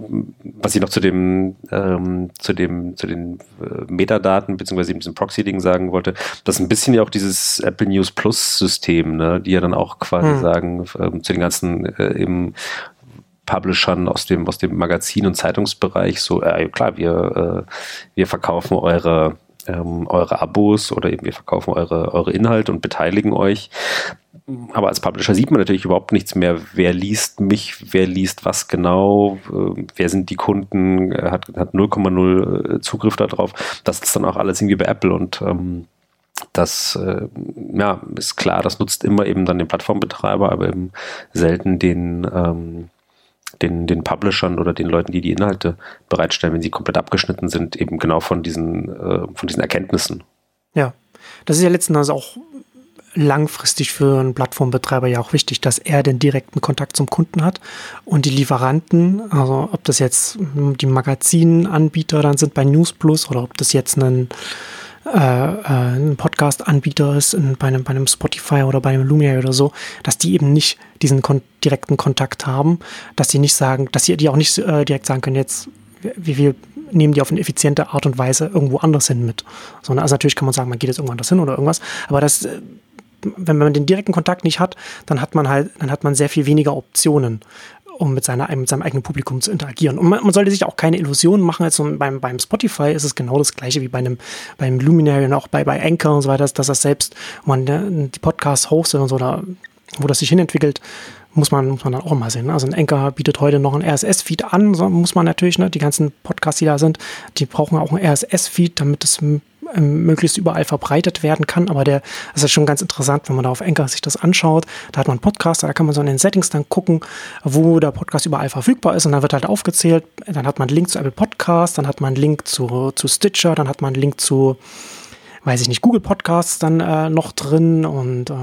was ich noch zu dem, ähm, zu dem, zu den äh, Metadaten beziehungsweise diesem Proxy-Ding sagen wollte, das ist ein bisschen ja auch dieses Apple News Plus-System, ne, die ja dann auch quasi hm. sagen, ähm, zu den ganzen äh, eben Publishern aus dem, aus dem Magazin- und Zeitungsbereich, so, äh, klar, wir, äh, wir verkaufen eure, ähm, eure Abos oder eben wir verkaufen eure, eure Inhalte und beteiligen euch aber als Publisher sieht man natürlich überhaupt nichts mehr. Wer liest mich, wer liest was genau, äh, wer sind die Kunden, hat, hat 0,0 äh, Zugriff darauf. Das ist dann auch alles irgendwie bei Apple und ähm, das äh, ja, ist klar, das nutzt immer eben dann den Plattformbetreiber, aber eben selten den, ähm, den, den Publishern oder den Leuten, die die Inhalte bereitstellen, wenn sie komplett abgeschnitten sind, eben genau von diesen, äh, von diesen Erkenntnissen. Ja, das ist ja letzten Endes auch langfristig für einen Plattformbetreiber ja auch wichtig, dass er den direkten Kontakt zum Kunden hat und die Lieferanten, also ob das jetzt die Magazinanbieter dann sind bei News Plus oder ob das jetzt ein, äh, äh ein Podcast-Anbieter ist in, bei, einem, bei einem Spotify oder bei einem Lumia oder so, dass die eben nicht diesen kon direkten Kontakt haben, dass sie nicht sagen, dass sie die auch nicht äh, direkt sagen können, jetzt wie wir nehmen die auf eine effiziente Art und Weise irgendwo anders hin mit. Sondern also natürlich kann man sagen, man geht jetzt irgendwo anders hin oder irgendwas, aber das äh, wenn man den direkten Kontakt nicht hat, dann hat man halt, dann hat man sehr viel weniger Optionen, um mit, seiner, mit seinem eigenen Publikum zu interagieren. Und man, man sollte sich auch keine Illusionen machen. Also beim, beim Spotify ist es genau das gleiche wie bei einem, beim Luminary und auch bei, bei Anchor und so weiter, dass das selbst, man die Podcasts hostet und so, oder wo das sich hinentwickelt, muss man, muss man dann auch mal sehen. Ne? Also ein Anchor bietet heute noch ein RSS-Feed an, so muss man natürlich, ne, die ganzen Podcasts, die da sind, die brauchen auch ein RSS-Feed, damit es ähm, möglichst überall verbreitet werden kann. Aber der das ist schon ganz interessant, wenn man da auf Anchor sich das anschaut. Da hat man einen Podcast, da kann man so in den Settings dann gucken, wo der Podcast überall verfügbar ist. Und dann wird halt aufgezählt. Dann hat man einen Link zu Apple Podcast, dann hat man einen Link zu, zu Stitcher, dann hat man einen Link zu weiß ich nicht, Google Podcasts dann äh, noch drin und äh,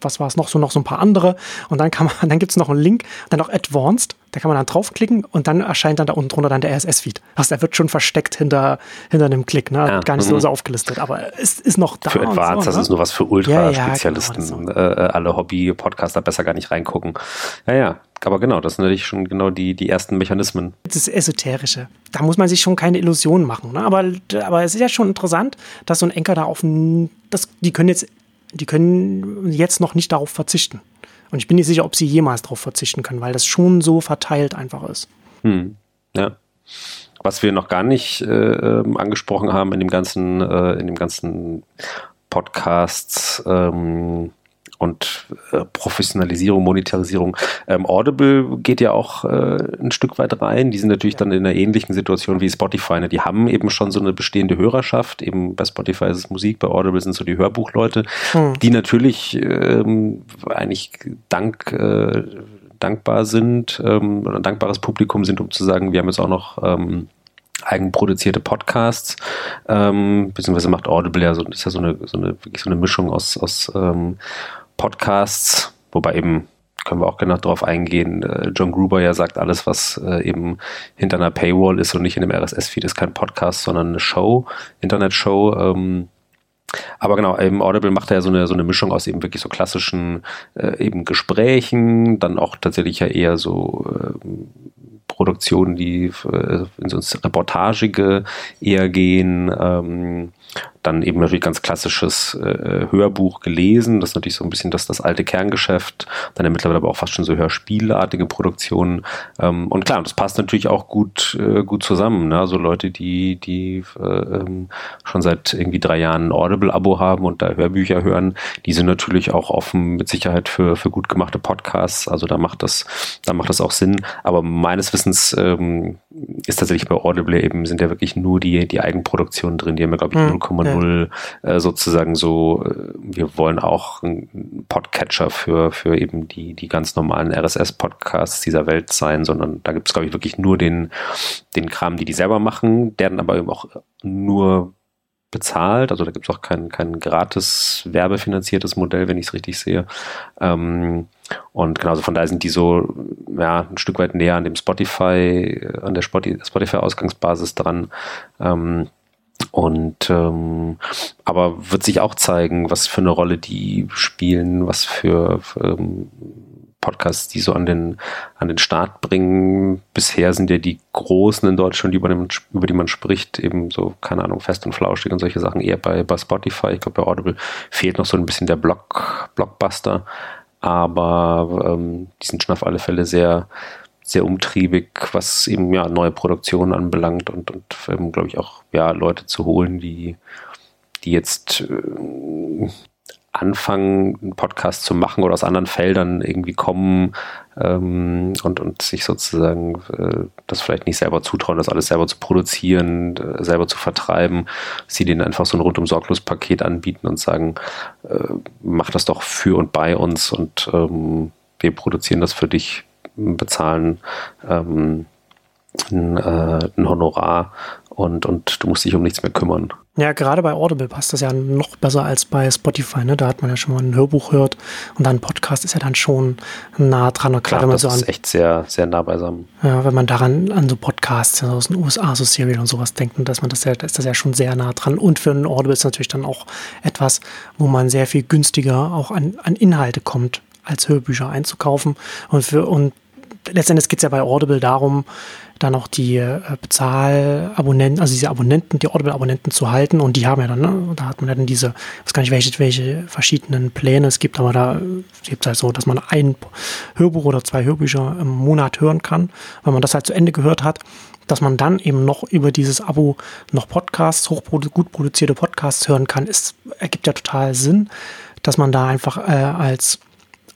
was war es noch so, noch so ein paar andere. Und dann kann man, dann gibt es noch einen Link, dann noch Advanced, da kann man dann draufklicken und dann erscheint dann da unten drunter dann der RSS-Feed. Also der wird schon versteckt hinter, hinter einem Klick, ne? Ja, Gar nicht so, mhm. so aufgelistet, aber es ist noch da. Für Advanced, so, das ne? ist nur was für Ultra-Spezialisten. Ja, genau, äh, alle Hobby-Podcaster besser gar nicht reingucken. Ja, ja, aber genau, das sind natürlich schon genau die, die ersten Mechanismen. Das Esoterische. Da muss man sich schon keine Illusionen machen. Ne? Aber, aber es ist ja schon interessant, dass so ein Enker da auf ein, das, die können jetzt, die können jetzt noch nicht darauf verzichten. Und ich bin nicht sicher, ob sie jemals darauf verzichten können, weil das schon so verteilt einfach ist. Hm. Ja. Was wir noch gar nicht äh, ähm, angesprochen haben in dem ganzen, äh, in dem ganzen Podcasts, ähm, und äh, Professionalisierung, Monetarisierung. Ähm, Audible geht ja auch äh, ein Stück weit rein. Die sind natürlich dann in einer ähnlichen Situation wie Spotify. Ne? Die haben eben schon so eine bestehende Hörerschaft. Eben bei Spotify ist es Musik, bei Audible sind so die Hörbuchleute, hm. die natürlich ähm, eigentlich dank äh, dankbar sind ähm, oder ein dankbares Publikum sind, um zu sagen, wir haben jetzt auch noch ähm, eigenproduzierte Podcasts, ähm, beziehungsweise macht Audible ja so, ist ja so eine, so eine, wirklich so eine Mischung aus, aus ähm, Podcasts, wobei eben können wir auch gerne darauf eingehen. Äh, John Gruber ja sagt, alles, was äh, eben hinter einer Paywall ist und nicht in dem RSS-Feed, ist kein Podcast, sondern eine Show, Internetshow. Ähm, Aber genau, eben Audible macht ja so eine, so eine Mischung aus eben wirklich so klassischen äh, eben Gesprächen, dann auch tatsächlich ja eher so äh, Produktionen, die ins Reportagige eher gehen. Dann eben natürlich ganz klassisches äh, Hörbuch gelesen. Das ist natürlich so ein bisschen das, das alte Kerngeschäft. Dann ja mittlerweile aber auch fast schon so Hörspielartige Produktionen. Ähm, und klar, das passt natürlich auch gut, äh, gut zusammen. Ne? So Leute, die, die äh, ähm, schon seit irgendwie drei Jahren ein Audible-Abo haben und da Hörbücher hören, die sind natürlich auch offen mit Sicherheit für, für gut gemachte Podcasts. Also da macht das, da macht das auch Sinn. Aber meines Wissens ähm, ist tatsächlich bei Audible eben, sind ja wirklich nur die, die Eigenproduktionen drin. Die haben ja, glaube ich, 0,0 ja äh, sozusagen so, äh, wir wollen auch ein Podcatcher für, für eben die, die ganz normalen RSS-Podcasts dieser Welt sein, sondern da gibt es, glaube ich, wirklich nur den, den Kram, die die selber machen, der dann aber eben auch nur bezahlt. Also da gibt es auch kein, kein gratis werbefinanziertes Modell, wenn ich es richtig sehe. Ähm, und genauso von daher sind die so ja, ein Stück weit näher an dem Spotify, an der Spotify-Ausgangsbasis dran. Ähm, und ähm, aber wird sich auch zeigen, was für eine Rolle die spielen, was für, ähm, Podcasts, die so an den, an den Start bringen. Bisher sind ja die Großen in Deutschland, über, den, über die man spricht, eben so, keine Ahnung, fest und flauschig und solche Sachen, eher bei, bei Spotify. Ich glaube, bei Audible fehlt noch so ein bisschen der Block, Blockbuster. Aber ähm, die sind schon auf alle Fälle sehr, sehr umtriebig, was eben ja neue Produktionen anbelangt und, und ähm, glaube ich auch ja Leute zu holen, die die jetzt äh, anfangen, einen Podcast zu machen oder aus anderen Feldern irgendwie kommen ähm, und, und sich sozusagen äh, das vielleicht nicht selber zutrauen, das alles selber zu produzieren, äh, selber zu vertreiben, sie denen einfach so ein rundum sorglos Paket anbieten und sagen, äh, mach das doch für und bei uns und ähm, wir produzieren das für dich bezahlen ähm, ein, äh, ein Honorar und, und du musst dich um nichts mehr kümmern. Ja, gerade bei Audible passt das ja noch besser als bei Spotify. Ne? Da hat man ja schon mal ein Hörbuch hört und dann ein Podcast ist ja dann schon nah dran. Klar, Klar wenn man das so an, ist echt sehr, sehr nah beisammen. Ja, wenn man daran an so Podcasts aus den USA, so Serial und sowas denkt, dass man das ja, da ist das ja schon sehr nah dran. Und für ein Audible ist natürlich dann auch etwas, wo man sehr viel günstiger auch an, an Inhalte kommt, als Hörbücher einzukaufen. Und für, und letztendlich geht es ja bei Audible darum, dann auch die äh, Bezahlabonnenten, also diese Abonnenten, die Audible-Abonnenten zu halten. Und die haben ja dann, ne, da hat man ja dann diese, ich weiß gar nicht, welche, welche verschiedenen Pläne es gibt, aber da gibt es halt so, dass man ein Hörbuch oder zwei Hörbücher im Monat hören kann, wenn man das halt zu Ende gehört hat dass man dann eben noch über dieses Abo noch Podcasts, hochprodu gut produzierte Podcasts hören kann, ist, ergibt ja total Sinn, dass man da einfach äh, als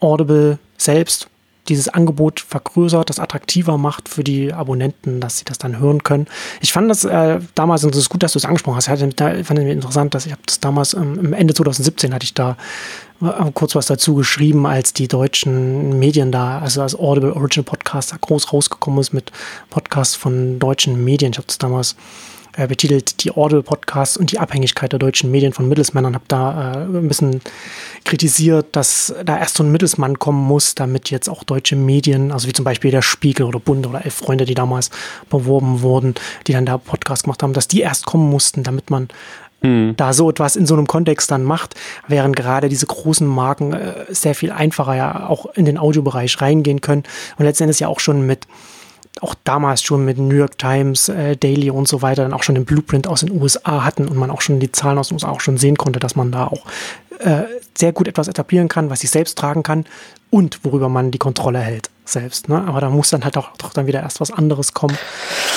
Audible selbst dieses Angebot vergrößert, das attraktiver macht für die Abonnenten, dass sie das dann hören können. Ich fand das äh, damals, und es ist gut, dass du es angesprochen hast, ich fand es interessant, dass ich habe das damals ähm, Ende 2017 hatte ich da äh, kurz was dazu geschrieben, als die deutschen Medien da, also als Audible Original Podcast da groß rausgekommen ist mit Podcasts von deutschen Medien. Ich habe das damals äh, betitelt Die Audible-Podcasts und die Abhängigkeit der deutschen Medien von Mittelsmännern. Habe da äh, ein bisschen kritisiert, dass da erst so ein Mittelsmann kommen muss, damit jetzt auch deutsche Medien, also wie zum Beispiel der Spiegel oder Bund oder Elf Freunde, die damals beworben wurden, die dann da Podcast gemacht haben, dass die erst kommen mussten, damit man hm. da so etwas in so einem Kontext dann macht, während gerade diese großen Marken äh, sehr viel einfacher ja auch in den Audiobereich reingehen können und letztendlich ja auch schon mit auch damals schon mit New York Times, äh, Daily und so weiter dann auch schon den Blueprint aus den USA hatten und man auch schon die Zahlen aus den USA auch schon sehen konnte, dass man da auch äh, sehr gut etwas etablieren kann, was sich selbst tragen kann und worüber man die Kontrolle hält selbst. Ne? Aber da muss dann halt auch doch dann wieder erst was anderes kommen.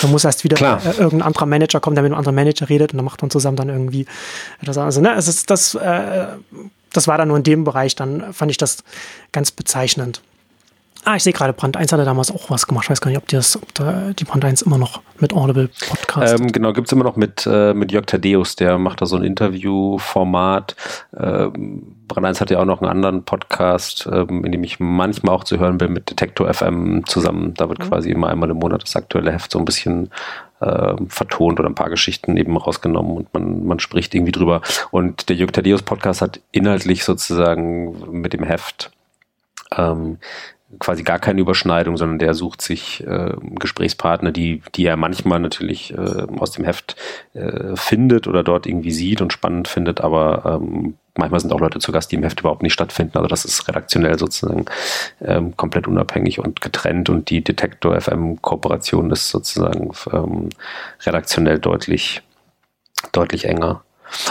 Da muss erst wieder äh, irgendein anderer Manager kommen, der mit einem anderen Manager redet und dann macht man zusammen dann irgendwie das. Also, ne, es ist das, äh, das war dann nur in dem Bereich, dann fand ich das ganz bezeichnend. Ah, ich sehe gerade, Brand 1 hatte damals auch was gemacht. Ich weiß gar nicht, ob die, das, ob da die Brand 1 immer noch mit Audible Podcast. Ähm, genau, gibt es immer noch mit, äh, mit Jörg Tadeus, der macht da so ein Interviewformat. Ähm, Brand 1 hat ja auch noch einen anderen Podcast, ähm, in dem ich manchmal auch zu hören bin mit Detektor FM zusammen. Da wird mhm. quasi immer einmal im Monat das aktuelle Heft so ein bisschen äh, vertont oder ein paar Geschichten eben rausgenommen und man, man spricht irgendwie drüber. Und der Jörg Tadeus Podcast hat inhaltlich sozusagen mit dem Heft ähm, quasi gar keine Überschneidung, sondern der sucht sich äh, Gesprächspartner, die, die er manchmal natürlich äh, aus dem Heft äh, findet oder dort irgendwie sieht und spannend findet, aber ähm, manchmal sind auch Leute zu Gast, die im Heft überhaupt nicht stattfinden. Also das ist redaktionell sozusagen ähm, komplett unabhängig und getrennt und die Detektor FM Kooperation ist sozusagen ähm, redaktionell deutlich, deutlich enger.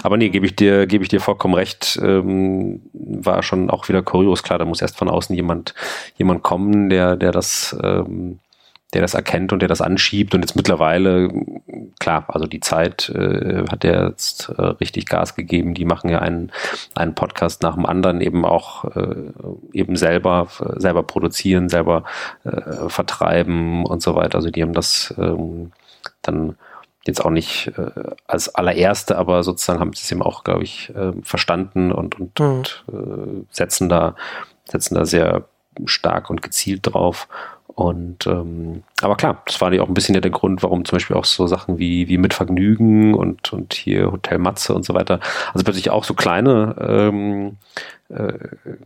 Aber nee, gebe ich dir, gebe ich dir vollkommen recht. Ähm, war schon auch wieder kurios. Klar, da muss erst von außen jemand, jemand kommen, der, der das, ähm, der das erkennt und der das anschiebt. Und jetzt mittlerweile, klar, also die Zeit äh, hat der jetzt äh, richtig Gas gegeben. Die machen ja einen, einen Podcast nach dem anderen eben auch äh, eben selber, selber produzieren, selber äh, vertreiben und so weiter. Also die haben das ähm, dann jetzt auch nicht äh, als allererste, aber sozusagen haben sie es eben auch, glaube ich, äh, verstanden und, und, mhm. und äh, setzen da, setzen da sehr stark und gezielt drauf. Und ähm, aber klar, das war ja auch ein bisschen ja der Grund, warum zum Beispiel auch so Sachen wie, wie mit Vergnügen und, und hier Hotel Matze und so weiter, also plötzlich auch so kleine ähm, äh,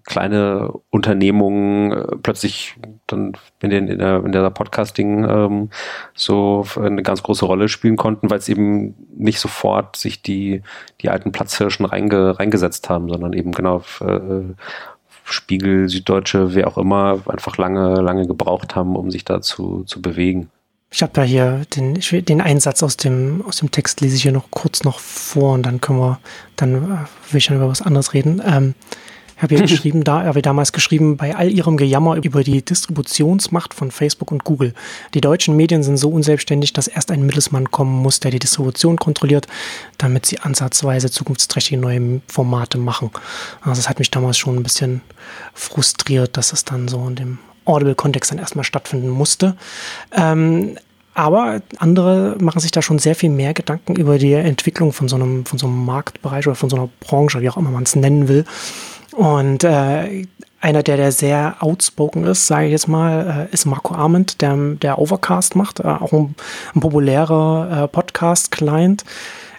kleine Unternehmungen äh, plötzlich dann in, den, in der, in der Podcasting ähm, so eine ganz große Rolle spielen konnten, weil es eben nicht sofort sich die, die alten Platzhirschen reinge, reingesetzt haben, sondern eben genau äh, Spiegel, Süddeutsche, wer auch immer, einfach lange, lange gebraucht haben, um sich da zu, bewegen. Ich habe da hier den, den Einsatz aus dem, aus dem Text lese ich hier noch kurz noch vor und dann können wir, dann äh, will ich dann über was anderes reden. Ähm, habe ja geschrieben, da habe ich damals geschrieben, bei all ihrem Gejammer über die Distributionsmacht von Facebook und Google. Die deutschen Medien sind so unselbstständig, dass erst ein Mittelsmann kommen muss, der die Distribution kontrolliert, damit sie ansatzweise zukunftsträchtige neue Formate machen. Also das hat mich damals schon ein bisschen frustriert, dass es dann so in dem Audible-Kontext dann erstmal stattfinden musste. Ähm, aber andere machen sich da schon sehr viel mehr Gedanken über die Entwicklung von so einem, von so einem Marktbereich oder von so einer Branche, wie auch immer man es nennen will. Und äh, einer, der, der sehr outspoken ist, sage ich jetzt mal, äh, ist Marco Arment, der, der Overcast macht, äh, auch ein, ein populärer äh, Podcast-Client.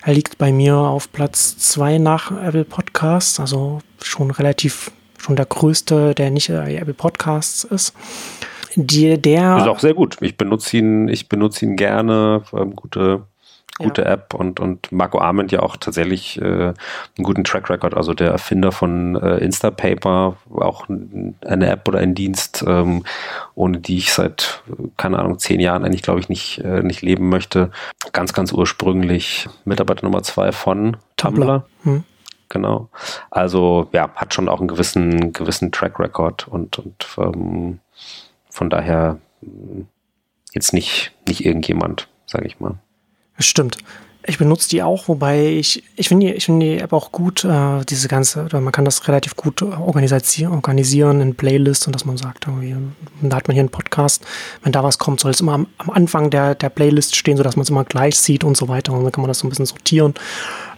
Er liegt bei mir auf Platz zwei nach Apple Podcasts, also schon relativ, schon der größte, der nicht äh, Apple Podcasts ist. Die, der ist auch sehr gut. Ich benutze ihn, ich benutze ihn gerne. Ähm, gute gute ja. App und, und Marco Arment ja auch tatsächlich äh, einen guten Track Record, also der Erfinder von äh, Instapaper, auch eine App oder ein Dienst, ähm, ohne die ich seit, keine Ahnung, zehn Jahren eigentlich, glaube ich, nicht, äh, nicht leben möchte. Ganz, ganz ursprünglich Mitarbeiter Nummer zwei von Tumblr. Tumblr. Hm. Genau. Also ja, hat schon auch einen gewissen, gewissen Track Record und, und ähm, von daher jetzt nicht, nicht irgendjemand, sage ich mal. Stimmt. Ich benutze die auch, wobei ich, ich finde die, ich finde die App auch gut, äh, diese ganze, man kann das relativ gut organisieren, organisieren in Playlists und dass man sagt, irgendwie, da hat man hier einen Podcast, wenn da was kommt, soll es immer am, am Anfang der, der Playlist stehen, sodass man es immer gleich sieht und so weiter und dann kann man das so ein bisschen sortieren.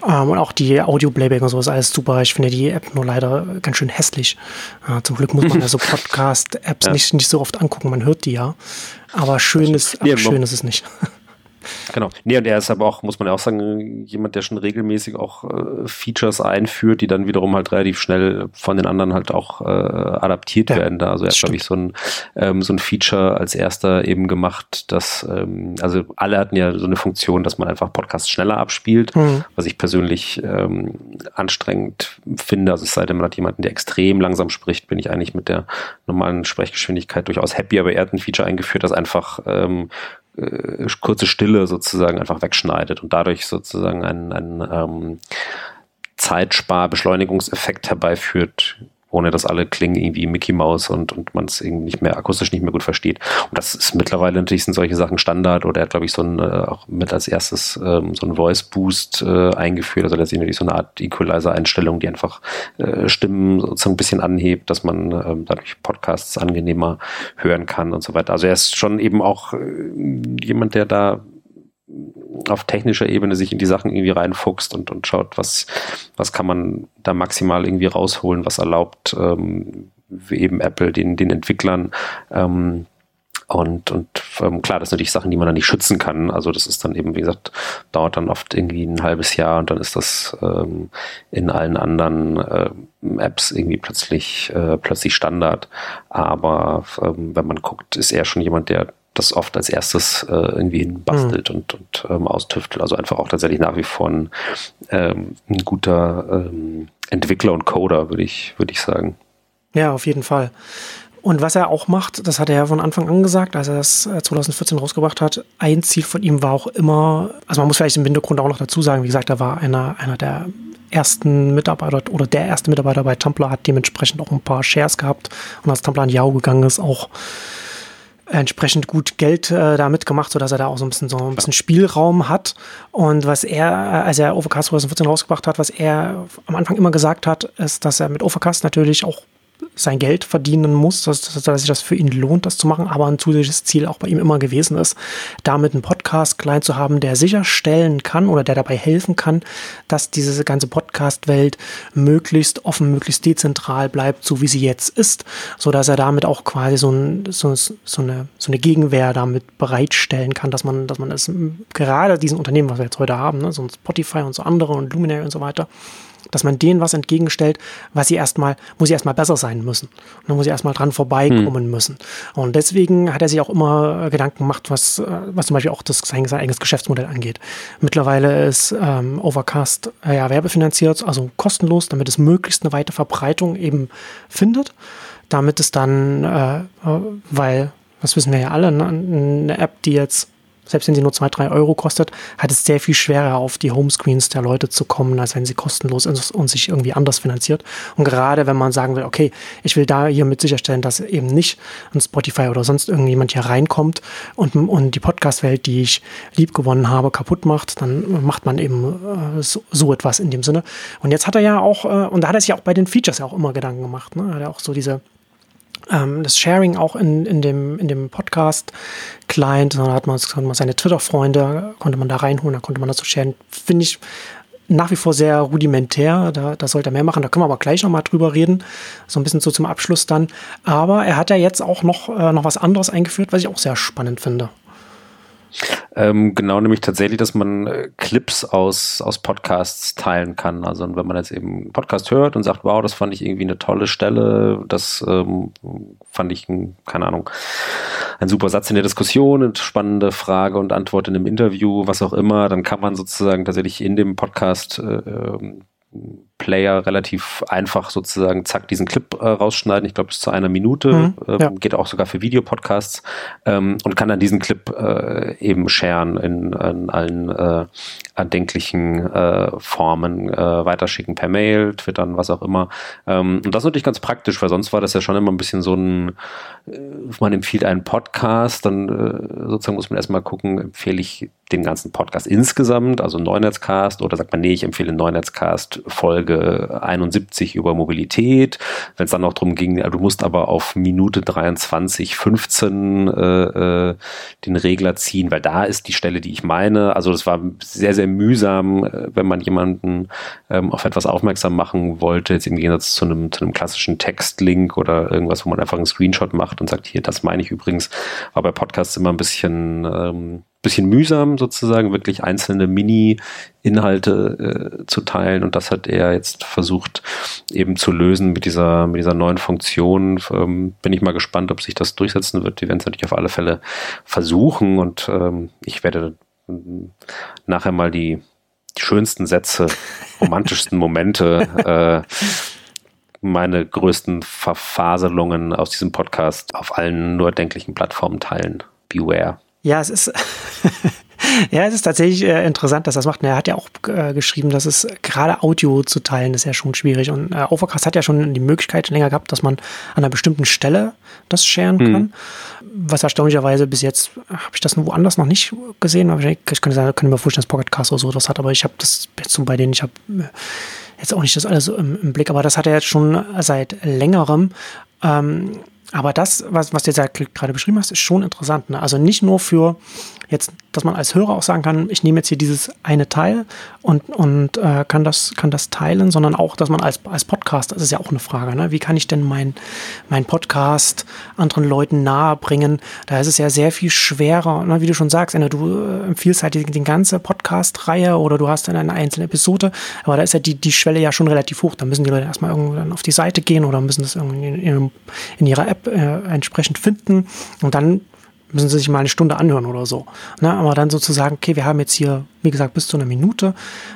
Ähm, und auch die Audio-Playback und so ist alles super. Ich finde die App nur leider ganz schön hässlich. Äh, zum Glück muss man ja so Podcast-Apps ja. nicht, nicht so oft angucken, man hört die ja. Aber schön ist, aber schön ist es nicht. Genau. Nee, und er ist aber auch, muss man ja auch sagen, jemand, der schon regelmäßig auch äh, Features einführt, die dann wiederum halt relativ schnell von den anderen halt auch äh, adaptiert ja, werden. Da. Also er hat, glaube ich, so ein, ähm, so ein Feature als erster eben gemacht, dass, ähm, also alle hatten ja so eine Funktion, dass man einfach Podcasts schneller abspielt, mhm. was ich persönlich ähm, anstrengend finde. Also es sei denn, man hat jemanden, der extrem langsam spricht, bin ich eigentlich mit der normalen Sprechgeschwindigkeit durchaus happy, aber er hat ein Feature eingeführt, das einfach ähm, äh, kurze Stille sozusagen einfach wegschneidet und dadurch sozusagen einen, einen ähm, Zeitspar-Beschleunigungseffekt herbeiführt, ohne dass alle klingen irgendwie Mickey Mouse und, und man es irgendwie nicht mehr akustisch nicht mehr gut versteht. Und das ist mittlerweile natürlich sind solche Sachen Standard oder er hat, glaube ich, so ein, äh, auch mit als erstes ähm, so ein Voice Boost äh, eingeführt, also letztendlich so eine Art Equalizer-Einstellung, die einfach äh, Stimmen sozusagen ein bisschen anhebt, dass man ähm, dadurch Podcasts angenehmer hören kann und so weiter. Also er ist schon eben auch äh, jemand, der da auf technischer Ebene sich in die Sachen irgendwie reinfuchst und, und schaut, was, was kann man da maximal irgendwie rausholen, was erlaubt ähm, eben Apple den, den Entwicklern ähm, Und, und ähm, klar, das sind natürlich Sachen, die man dann nicht schützen kann. Also das ist dann eben, wie gesagt, dauert dann oft irgendwie ein halbes Jahr und dann ist das ähm, in allen anderen äh, Apps irgendwie plötzlich, äh, plötzlich Standard. Aber ähm, wenn man guckt, ist er schon jemand, der das oft als erstes äh, irgendwie hinbastelt mhm. und, und ähm, austüftelt. Also einfach auch tatsächlich nach wie vor ein, ähm, ein guter ähm, Entwickler und Coder, würde ich, würde ich sagen. Ja, auf jeden Fall. Und was er auch macht, das hat er ja von Anfang an gesagt, als er das 2014 äh, rausgebracht hat, ein Ziel von ihm war auch immer, also man muss vielleicht im Hintergrund auch noch dazu sagen, wie gesagt, er war einer, einer der ersten Mitarbeiter oder der erste Mitarbeiter bei Tumblr, hat dementsprechend auch ein paar Shares gehabt und als Tumblr an Yahoo gegangen ist, auch entsprechend gut Geld äh, damit gemacht, sodass er da auch so ein bisschen so ein bisschen Spielraum hat. Und was er, äh, als er Overcast 2014 rausgebracht hat, was er am Anfang immer gesagt hat, ist, dass er mit Overcast natürlich auch sein Geld verdienen muss, dass, dass sich das für ihn lohnt, das zu machen, aber ein zusätzliches Ziel auch bei ihm immer gewesen ist, damit einen Podcast klein zu haben, der sicherstellen kann oder der dabei helfen kann, dass diese ganze Podcast-Welt möglichst offen, möglichst dezentral bleibt, so wie sie jetzt ist, so dass er damit auch quasi so, ein, so, so, eine, so eine Gegenwehr damit bereitstellen kann, dass man, dass man es gerade diesen Unternehmen, was wir jetzt heute haben, ne, so ein Spotify und so andere und Luminary und so weiter, dass man denen was entgegenstellt, was sie erstmal, wo sie erstmal besser sein müssen. Und dann muss sie erstmal dran vorbeikommen hm. müssen. Und deswegen hat er sich auch immer Gedanken gemacht, was, äh, was zum Beispiel auch das, sein, sein eigenes Geschäftsmodell angeht. Mittlerweile ist ähm, Overcast äh, ja werbefinanziert, also kostenlos, damit es möglichst eine weite Verbreitung eben findet. Damit es dann, äh, äh weil, das wissen wir ja alle, ne, eine App, die jetzt selbst wenn sie nur zwei, drei Euro kostet, hat es sehr viel schwerer auf die Homescreens der Leute zu kommen, als wenn sie kostenlos ist und sich irgendwie anders finanziert. Und gerade wenn man sagen will, okay, ich will da hiermit sicherstellen, dass eben nicht ein Spotify oder sonst irgendjemand hier reinkommt und, und die Podcast-Welt, die ich lieb gewonnen habe, kaputt macht, dann macht man eben äh, so, so, etwas in dem Sinne. Und jetzt hat er ja auch, äh, und da hat er sich auch bei den Features ja auch immer Gedanken gemacht, ne? Hat er auch so diese ähm, das Sharing auch in, in dem, in dem Podcast-Client. Dann hat man, hat man seine Twitter-Freunde, konnte man da reinholen, da konnte man das so sharen. Finde ich nach wie vor sehr rudimentär. Da, da sollte er mehr machen. Da können wir aber gleich nochmal drüber reden. So ein bisschen so zum Abschluss dann. Aber er hat ja jetzt auch noch, äh, noch was anderes eingeführt, was ich auch sehr spannend finde. Ähm, genau, nämlich tatsächlich, dass man äh, Clips aus, aus Podcasts teilen kann. Also wenn man jetzt eben einen Podcast hört und sagt, wow, das fand ich irgendwie eine tolle Stelle, das ähm, fand ich, ein, keine Ahnung, ein super Satz in der Diskussion, eine spannende Frage und Antwort in einem Interview, was auch immer, dann kann man sozusagen tatsächlich in dem Podcast äh, ähm, Player relativ einfach sozusagen zack diesen Clip äh, rausschneiden. Ich glaube bis zu einer Minute. Mhm, äh, ja. Geht auch sogar für Videopodcasts ähm, und kann dann diesen Clip äh, eben sharen in, in allen äh, erdenklichen äh, Formen äh, weiterschicken per Mail, twittern, was auch immer. Ähm, und das ist natürlich ganz praktisch, weil sonst war das ja schon immer ein bisschen so ein, äh, man empfiehlt einen Podcast, dann äh, sozusagen muss man erstmal gucken, empfehle ich den ganzen Podcast insgesamt, also Neunetzcast, oder sagt man, nee, ich empfehle Neunetzcast Folge 71 über Mobilität. Wenn es dann noch darum ging, du musst aber auf Minute 23, 15 äh, äh, den Regler ziehen, weil da ist die Stelle, die ich meine. Also das war sehr, sehr mühsam, äh, wenn man jemanden ähm, auf etwas aufmerksam machen wollte, jetzt im Gegensatz zu einem, zu einem klassischen Textlink oder irgendwas, wo man einfach einen Screenshot macht und sagt, hier, das meine ich übrigens, war bei Podcasts immer ein bisschen ähm, bisschen mühsam sozusagen, wirklich einzelne Mini-Inhalte äh, zu teilen. Und das hat er jetzt versucht eben zu lösen mit dieser, mit dieser neuen Funktion. Ähm, bin ich mal gespannt, ob sich das durchsetzen wird. Die werden es natürlich auf alle Fälle versuchen und ähm, ich werde ähm, nachher mal die, die schönsten Sätze, romantischsten Momente, äh, meine größten Verfaselungen aus diesem Podcast auf allen nur erdenklichen Plattformen teilen. Beware. Ja, es ist, ja, es ist tatsächlich äh, interessant, dass das macht. Und er hat ja auch äh, geschrieben, dass es gerade Audio zu teilen ist ja schon schwierig. Und äh, Overcast hat ja schon die Möglichkeit länger gehabt, dass man an einer bestimmten Stelle das sharen kann. Mhm. Was erstaunlicherweise bis jetzt habe ich das woanders noch nicht gesehen. Ich könnte, sagen, könnte mir vorstellen, dass Pocketcast oder so das hat, aber ich habe das jetzt so bei denen, ich habe äh, jetzt auch nicht das alles im, im, Blick, aber das hat er jetzt schon seit längerem. Ähm, aber das, was, was du jetzt gerade beschrieben hast, ist schon interessant. Ne? Also nicht nur für jetzt, dass man als Hörer auch sagen kann, ich nehme jetzt hier dieses eine Teil und, und äh, kann, das, kann das teilen, sondern auch, dass man als, als Podcast, das ist ja auch eine Frage, ne? wie kann ich denn mein, mein Podcast anderen Leuten nahe bringen? Da ist es ja sehr viel schwerer, ne? wie du schon sagst, du äh, empfiehlst halt die, die ganze Podcast-Reihe oder du hast dann eine einzelne Episode, aber da ist ja die, die Schwelle ja schon relativ hoch. Da müssen die Leute erstmal irgendwo dann auf die Seite gehen oder müssen das irgendwie in, in ihrer App äh, entsprechend finden und dann müssen sie sich mal eine Stunde anhören oder so. Ne? Aber dann sozusagen, okay, wir haben jetzt hier, wie gesagt, bis zu einer Minute.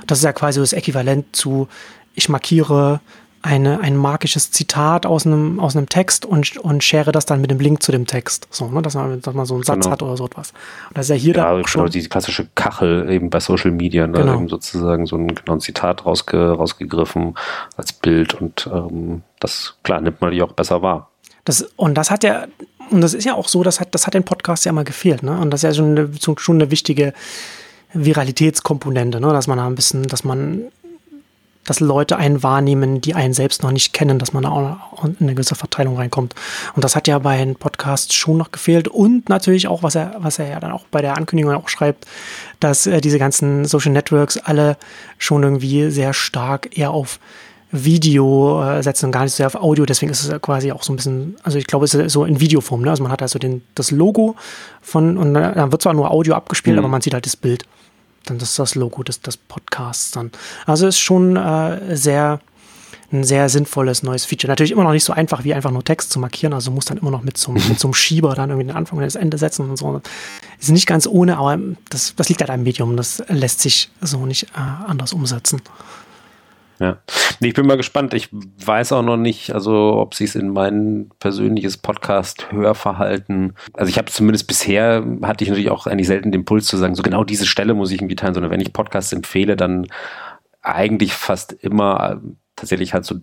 Das ist ja quasi das Äquivalent zu, ich markiere eine, ein magisches Zitat aus einem, aus einem Text und, und share das dann mit dem Link zu dem Text. So, ne? dass, man, dass man so einen Satz genau. hat oder so etwas. Und das ist ja hier ja, dann schon. die klassische Kachel eben bei Social Media, ne? genau. eben sozusagen so ein, genau ein Zitat rausge, rausgegriffen als Bild und ähm, das, klar, nimmt man die auch besser wahr. Das, und das hat ja, und das ist ja auch so, das hat, das hat den Podcast ja mal gefehlt, ne? Und das ist ja schon eine, schon eine wichtige Viralitätskomponente, ne? Dass man da ein bisschen, dass man, dass Leute einen wahrnehmen, die einen selbst noch nicht kennen, dass man da auch in eine gewisse Verteilung reinkommt. Und das hat ja bei den Podcasts schon noch gefehlt. Und natürlich auch, was er, was er ja dann auch bei der Ankündigung auch schreibt, dass äh, diese ganzen Social Networks alle schon irgendwie sehr stark eher auf Video äh, setzen und gar nicht so sehr auf Audio. Deswegen ist es quasi auch so ein bisschen, also ich glaube, es ist so in Videoform. Ne? Also man hat also den, das Logo von, und dann wird zwar nur Audio abgespielt, mhm. aber man sieht halt das Bild. Dann ist das Logo des, des Podcasts dann. Also ist schon äh, sehr, ein sehr sinnvolles neues Feature. Natürlich immer noch nicht so einfach wie einfach nur Text zu markieren. Also muss dann immer noch mit so, mit so einem Schieber dann irgendwie den Anfang und das Ende setzen und so. Ist nicht ganz ohne, aber das, das liegt halt am Medium. Das lässt sich so nicht äh, anders umsetzen. Ja. Ich bin mal gespannt. Ich weiß auch noch nicht, also ob sich es in mein persönliches Podcast-Hörverhalten, also ich habe zumindest bisher, hatte ich natürlich auch eigentlich selten den Impuls zu sagen, so genau diese Stelle muss ich irgendwie teilen, sondern wenn ich Podcasts empfehle, dann eigentlich fast immer tatsächlich halt so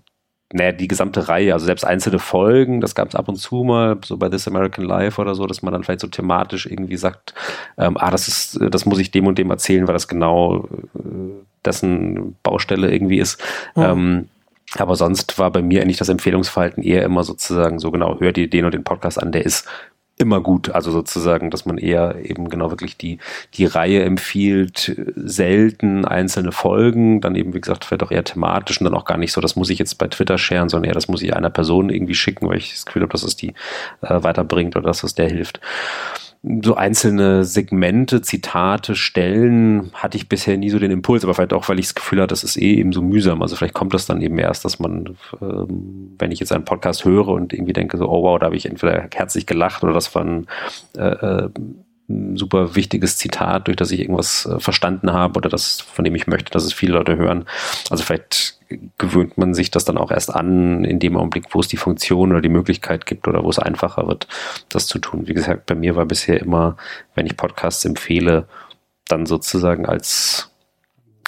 naja, die gesamte Reihe, also selbst einzelne Folgen, das gab es ab und zu mal, so bei This American Life oder so, dass man dann vielleicht so thematisch irgendwie sagt, ähm, ah, das ist, das muss ich dem und dem erzählen, weil das genau äh, dessen Baustelle irgendwie ist. Mhm. Ähm, aber sonst war bei mir eigentlich das Empfehlungsverhalten eher immer sozusagen so genau, hör dir den und den Podcast an, der ist immer gut. Also sozusagen, dass man eher eben genau wirklich die, die Reihe empfiehlt, selten einzelne Folgen, dann eben, wie gesagt, vielleicht auch eher thematisch und dann auch gar nicht so, das muss ich jetzt bei Twitter sharen, sondern eher, das muss ich einer Person irgendwie schicken, weil ich das Gefühl habe, dass es die äh, weiterbringt oder dass es der hilft so einzelne Segmente, Zitate, Stellen hatte ich bisher nie so den Impuls, aber vielleicht auch, weil ich das Gefühl hatte, das ist eh eben so mühsam. Also vielleicht kommt das dann eben erst, dass man, ähm, wenn ich jetzt einen Podcast höre und irgendwie denke so, oh wow, da habe ich entweder herzlich gelacht oder das war ein äh, äh super wichtiges Zitat, durch das ich irgendwas äh, verstanden habe oder das, von dem ich möchte, dass es viele Leute hören. Also vielleicht gewöhnt man sich das dann auch erst an, in dem Augenblick, wo es die Funktion oder die Möglichkeit gibt oder wo es einfacher wird, das zu tun. Wie gesagt, bei mir war bisher immer, wenn ich Podcasts empfehle, dann sozusagen als,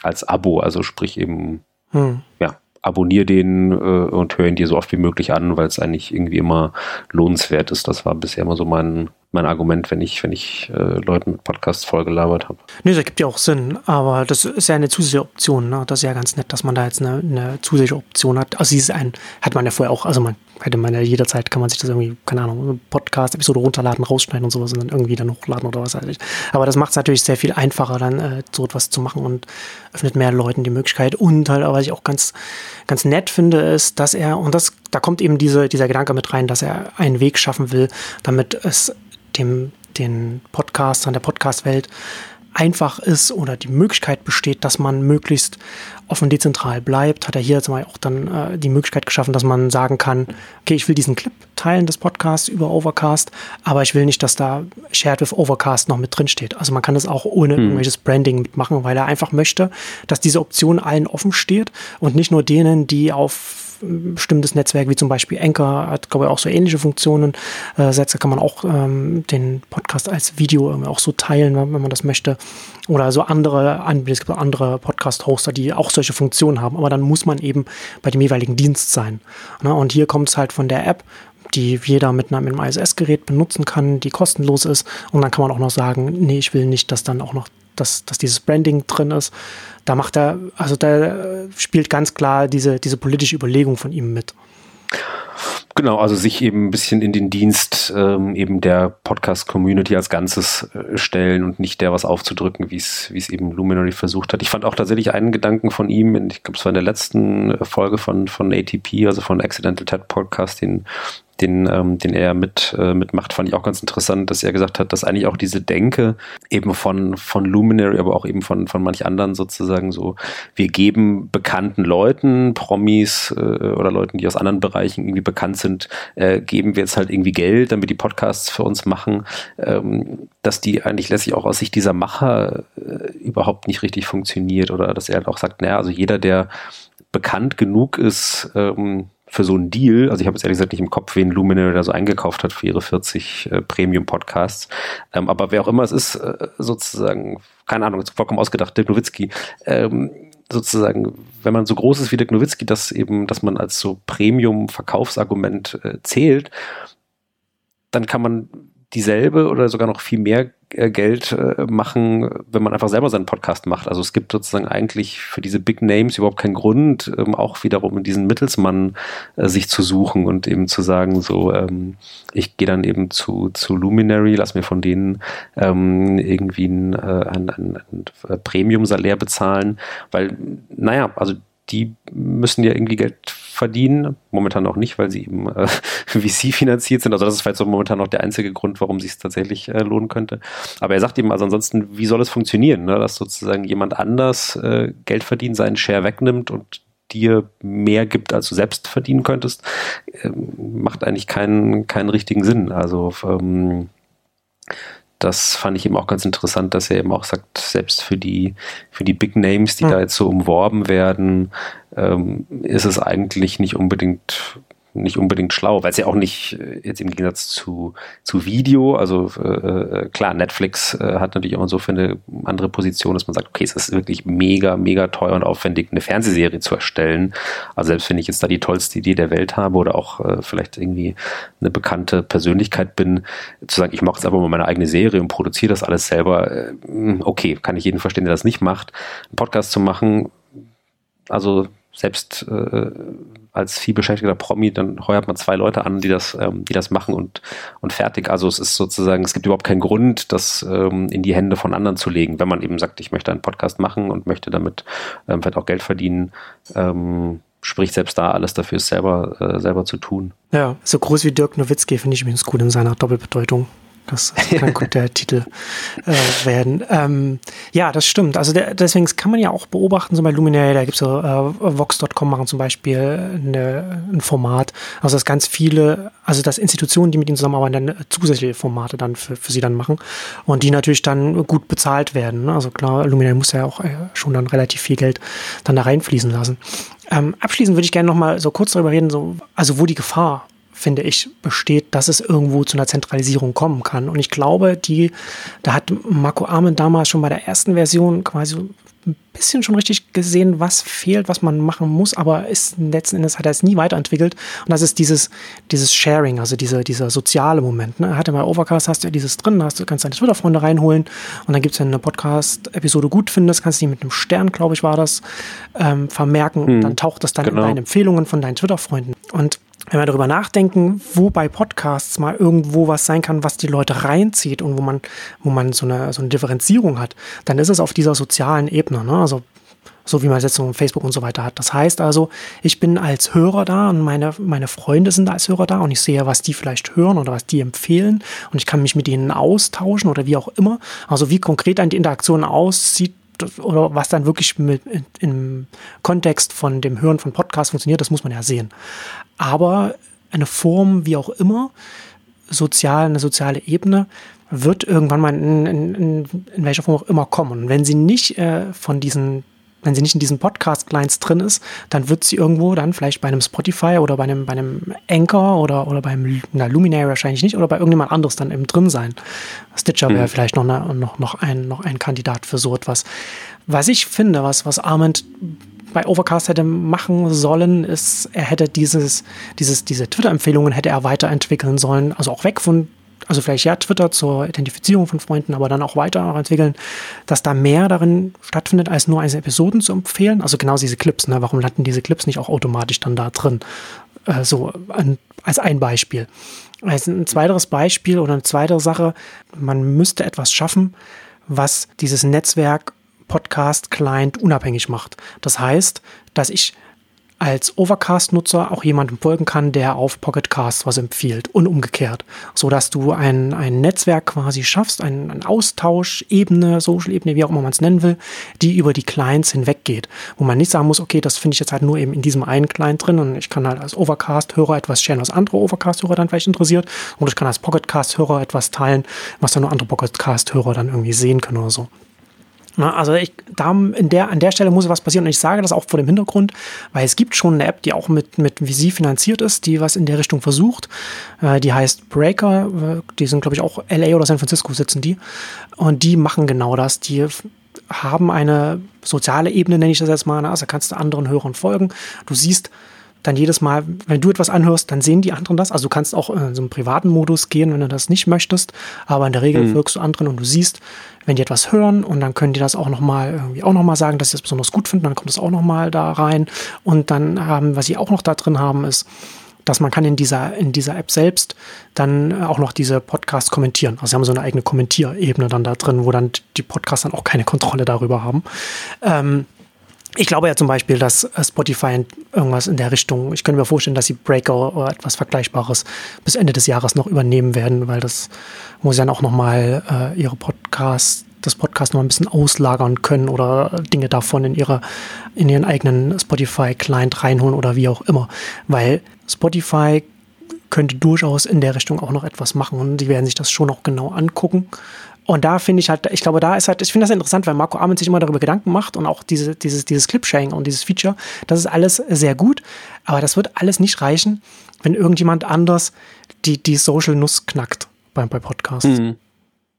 als Abo, also sprich eben, hm. ja, abonniere den äh, und höre ihn dir so oft wie möglich an, weil es eigentlich irgendwie immer lohnenswert ist. Das war bisher immer so mein, mein Argument, wenn ich, wenn ich äh, Leuten mit Podcasts vollgelabert habe. Nee, das gibt ja auch Sinn, aber das ist ja eine zusätzliche Option. Ne? Das ist ja ganz nett, dass man da jetzt eine, eine zusätzliche Option hat. Also dieses ein, hat man ja vorher auch, also man hätte man ja jederzeit, kann man sich das irgendwie, keine Ahnung, Podcast-Episode runterladen, rausschneiden und sowas und dann irgendwie dann hochladen oder was weiß ich. Aber das macht es natürlich sehr viel einfacher, dann äh, so etwas zu machen und öffnet mehr Leuten die Möglichkeit. Und halt, was ich auch ganz, ganz nett finde, ist, dass er, und das, da kommt eben diese, dieser Gedanke mit rein, dass er einen Weg schaffen will, damit es dem, den Podcastern der Podcast-Welt einfach ist oder die Möglichkeit besteht, dass man möglichst offen dezentral bleibt, hat er hier zum Beispiel auch dann äh, die Möglichkeit geschaffen, dass man sagen kann, okay, ich will diesen Clip teilen des Podcasts über Overcast, aber ich will nicht, dass da Shared with Overcast noch mit drin steht. Also man kann das auch ohne hm. irgendwelches Branding mitmachen, weil er einfach möchte, dass diese Option allen offen steht und nicht nur denen, die auf bestimmtes Netzwerk, wie zum Beispiel Anchor, hat, glaube ich, auch so ähnliche Funktionen. Äh, Sätze kann man auch ähm, den Podcast als Video auch so teilen, wenn, man das möchte. Oder so andere Anbieter, es gibt auch andere Podcast-Hoster, die auch solche Funktionen haben, aber dann muss man eben bei dem jeweiligen Dienst sein. Ne? Und hier kommt es halt von der App, die jeder mit einem ISS-Gerät benutzen kann, die kostenlos ist. Und dann kann man auch noch sagen, nee, ich will nicht, dass dann auch noch dass, dass dieses Branding drin ist. Da macht er, also da spielt ganz klar diese, diese politische Überlegung von ihm mit. Genau, also sich eben ein bisschen in den Dienst ähm, eben der Podcast-Community als Ganzes äh, stellen und nicht der was aufzudrücken, wie es wie es eben Luminary versucht hat. Ich fand auch tatsächlich einen Gedanken von ihm, ich glaube, es war in der letzten Folge von von ATP, also von Accidental TED Podcast, den den, ähm, den er mit, äh, mitmacht, fand ich auch ganz interessant, dass er gesagt hat, dass eigentlich auch diese Denke eben von, von Luminary, aber auch eben von, von manch anderen sozusagen so, wir geben bekannten Leuten, Promis äh, oder Leuten, die aus anderen Bereichen irgendwie bekannt sind, äh, geben wir jetzt halt irgendwie Geld, damit die Podcasts für uns machen, ähm, dass die eigentlich letztlich auch aus Sicht dieser Macher äh, überhaupt nicht richtig funktioniert oder dass er halt auch sagt, naja, also jeder, der bekannt genug ist, ähm, für so einen Deal, also ich habe jetzt ehrlich gesagt nicht im Kopf, wen Luminary da so eingekauft hat für ihre 40 äh, Premium-Podcasts, ähm, aber wer auch immer es ist, äh, sozusagen, keine Ahnung, jetzt vollkommen ausgedacht, Dirk Nowitzki, ähm, sozusagen, wenn man so groß ist wie Dirk Nowitzki, dass eben, dass man als so Premium-Verkaufsargument äh, zählt, dann kann man dieselbe oder sogar noch viel mehr Geld äh, machen, wenn man einfach selber seinen Podcast macht. Also es gibt sozusagen eigentlich für diese Big Names überhaupt keinen Grund, ähm, auch wiederum diesen Mittelsmann äh, sich zu suchen und eben zu sagen, so, ähm, ich gehe dann eben zu, zu Luminary, lass mir von denen ähm, irgendwie ein, ein, ein Premium-Salär bezahlen, weil, naja, also die müssen ja irgendwie Geld verdienen. Momentan auch nicht, weil sie eben äh, VC finanziert sind. Also das ist vielleicht so momentan noch der einzige Grund, warum sich es tatsächlich äh, lohnen könnte. Aber er sagt eben also ansonsten, wie soll es funktionieren, ne? dass sozusagen jemand anders äh, Geld verdient, seinen Share wegnimmt und dir mehr gibt, als du selbst verdienen könntest, ähm, macht eigentlich keinen, keinen richtigen Sinn. Also ähm, das fand ich eben auch ganz interessant, dass er eben auch sagt, selbst für die, für die Big Names, die mhm. da jetzt so umworben werden, ähm, ist es eigentlich nicht unbedingt nicht unbedingt schlau, weil es ja auch nicht äh, jetzt im Gegensatz zu, zu Video, also äh, äh, klar, Netflix äh, hat natürlich auch so für eine andere Position, dass man sagt, okay, es ist wirklich mega, mega teuer und aufwendig, eine Fernsehserie zu erstellen. Also selbst wenn ich jetzt da die tollste Idee der Welt habe oder auch äh, vielleicht irgendwie eine bekannte Persönlichkeit bin, zu sagen, ich mache jetzt einfach mal meine eigene Serie und produziere das alles selber, äh, okay, kann ich jeden verstehen, der das nicht macht. Einen Podcast zu machen, also selbst äh, als vielbeschäftigter Promi, dann heuert man zwei Leute an, die das, ähm, die das machen und, und fertig. Also es ist sozusagen, es gibt überhaupt keinen Grund, das ähm, in die Hände von anderen zu legen, wenn man eben sagt, ich möchte einen Podcast machen und möchte damit ähm, vielleicht auch Geld verdienen. Ähm, spricht selbst da alles dafür, es selber, äh, selber zu tun. Ja, so groß wie Dirk Nowitzki finde ich übrigens gut in seiner Doppelbedeutung. Das kann gut der Titel äh, werden. Ähm, ja, das stimmt. Also der, deswegen kann man ja auch beobachten, so bei Luminary, da gibt es so äh, Vox.com machen zum Beispiel eine, ein Format. Also dass ganz viele, also dass Institutionen, die mit ihnen zusammenarbeiten, dann zusätzliche Formate dann für, für sie dann machen und die natürlich dann gut bezahlt werden. Ne? Also klar, Luminary muss ja auch äh, schon dann relativ viel Geld dann da reinfließen lassen. Ähm, abschließend würde ich gerne noch mal so kurz darüber reden, so, also wo die Gefahr finde ich, besteht, dass es irgendwo zu einer Zentralisierung kommen kann. Und ich glaube, die, da hat Marco Armen damals schon bei der ersten Version quasi ein bisschen schon richtig gesehen, was fehlt, was man machen muss, aber ist letzten Endes hat er es nie weiterentwickelt. Und das ist dieses, dieses Sharing, also diese, dieser soziale Moment. Ne? Er hatte bei Overcast hast du ja dieses drin, hast du kannst deine Twitter-Freunde reinholen und dann gibt es, wenn du eine Podcast-Episode gut findest, kannst du die mit einem Stern, glaube ich, war das, ähm, vermerken. Hm, dann taucht das dann genau. in deinen Empfehlungen von deinen Twitter-Freunden. Und wenn wir darüber nachdenken, wo bei Podcasts mal irgendwo was sein kann, was die Leute reinzieht und wo man, wo man so eine, so eine Differenzierung hat, dann ist es auf dieser sozialen Ebene. Ne? Also so wie man es jetzt so Facebook und so weiter hat. Das heißt also, ich bin als Hörer da und meine, meine Freunde sind als Hörer da und ich sehe, was die vielleicht hören oder was die empfehlen und ich kann mich mit ihnen austauschen oder wie auch immer. Also wie konkret dann die Interaktion aussieht, oder was dann wirklich mit, im Kontext von dem Hören von Podcasts funktioniert, das muss man ja sehen aber eine Form, wie auch immer, sozial, eine soziale Ebene, wird irgendwann mal in, in, in, in welcher Form auch immer kommen. Und wenn sie nicht äh, von diesen, wenn sie nicht in diesen Podcast-Clients drin ist, dann wird sie irgendwo dann vielleicht bei einem Spotify oder bei einem, bei einem Anchor oder, oder beim na, Luminary wahrscheinlich nicht oder bei irgendjemand anderes dann eben drin sein. Stitcher wäre mhm. vielleicht noch, eine, noch, noch, ein, noch ein Kandidat für so etwas. Was ich finde, was, was Armand bei Overcast hätte machen sollen, ist, er hätte dieses, dieses, diese Twitter-Empfehlungen hätte er weiterentwickeln sollen, also auch weg von also vielleicht ja Twitter zur Identifizierung von Freunden, aber dann auch weiter entwickeln, dass da mehr darin stattfindet, als nur einzelne Episoden zu empfehlen. Also genau diese Clips, ne? warum landen diese Clips nicht auch automatisch dann da drin? Äh, so ein als ein Beispiel. Als ein zweiteres Beispiel oder eine zweite Sache, man müsste etwas schaffen, was dieses Netzwerk Podcast Client unabhängig macht. Das heißt, dass ich als Overcast-Nutzer auch jemandem folgen kann, der auf Pocketcast was empfiehlt und umgekehrt, so dass du ein, ein Netzwerk quasi schaffst, ein, ein Austausch, Ebene, Social-Ebene, wie auch immer man es nennen will, die über die Clients hinweggeht, wo man nicht sagen muss, okay, das finde ich jetzt halt nur eben in diesem einen Client drin und ich kann halt als Overcast-Hörer etwas scheren, was andere Overcast-Hörer dann vielleicht interessiert und ich kann als Pocketcast-Hörer etwas teilen, was dann nur andere Pocketcast-Hörer dann irgendwie sehen können oder so. Na, also ich, da in der, an der Stelle muss was passieren und ich sage das auch vor dem Hintergrund, weil es gibt schon eine App, die auch mit, mit VC finanziert ist, die was in der Richtung versucht. Äh, die heißt Breaker, äh, die sind glaube ich auch LA oder San Francisco sitzen die und die machen genau das. Die haben eine soziale Ebene, nenne ich das jetzt mal, also kannst du anderen Hörern folgen. Du siehst, dann jedes Mal, wenn du etwas anhörst, dann sehen die anderen das. Also du kannst auch in so einen privaten Modus gehen, wenn du das nicht möchtest. Aber in der Regel mhm. folgst du anderen und du siehst, wenn die etwas hören und dann können die das auch nochmal irgendwie auch nochmal sagen, dass sie das besonders gut finden, dann kommt es auch nochmal da rein. Und dann haben, was sie auch noch da drin haben, ist, dass man kann in dieser, in dieser App selbst dann auch noch diese Podcasts kommentieren. Also sie haben so eine eigene Kommentierebene dann da drin, wo dann die Podcasts dann auch keine Kontrolle darüber haben. Ähm, ich glaube ja zum Beispiel, dass äh, Spotify irgendwas in der Richtung, ich könnte mir vorstellen, dass sie Breaker oder etwas Vergleichbares bis Ende des Jahres noch übernehmen werden, weil das muss ja auch nochmal äh, ihre Podcasts, das Podcast noch ein bisschen auslagern können oder Dinge davon in ihre, in ihren eigenen Spotify-Client reinholen oder wie auch immer. Weil Spotify könnte durchaus in der Richtung auch noch etwas machen und die werden sich das schon noch genau angucken und da finde ich halt, ich glaube, da ist halt, ich finde das interessant, weil Marco Arment sich immer darüber Gedanken macht und auch diese, dieses, dieses Clip-Sharing und dieses Feature, das ist alles sehr gut, aber das wird alles nicht reichen, wenn irgendjemand anders die, die Social Nuss knackt bei, bei Podcasts. Mhm.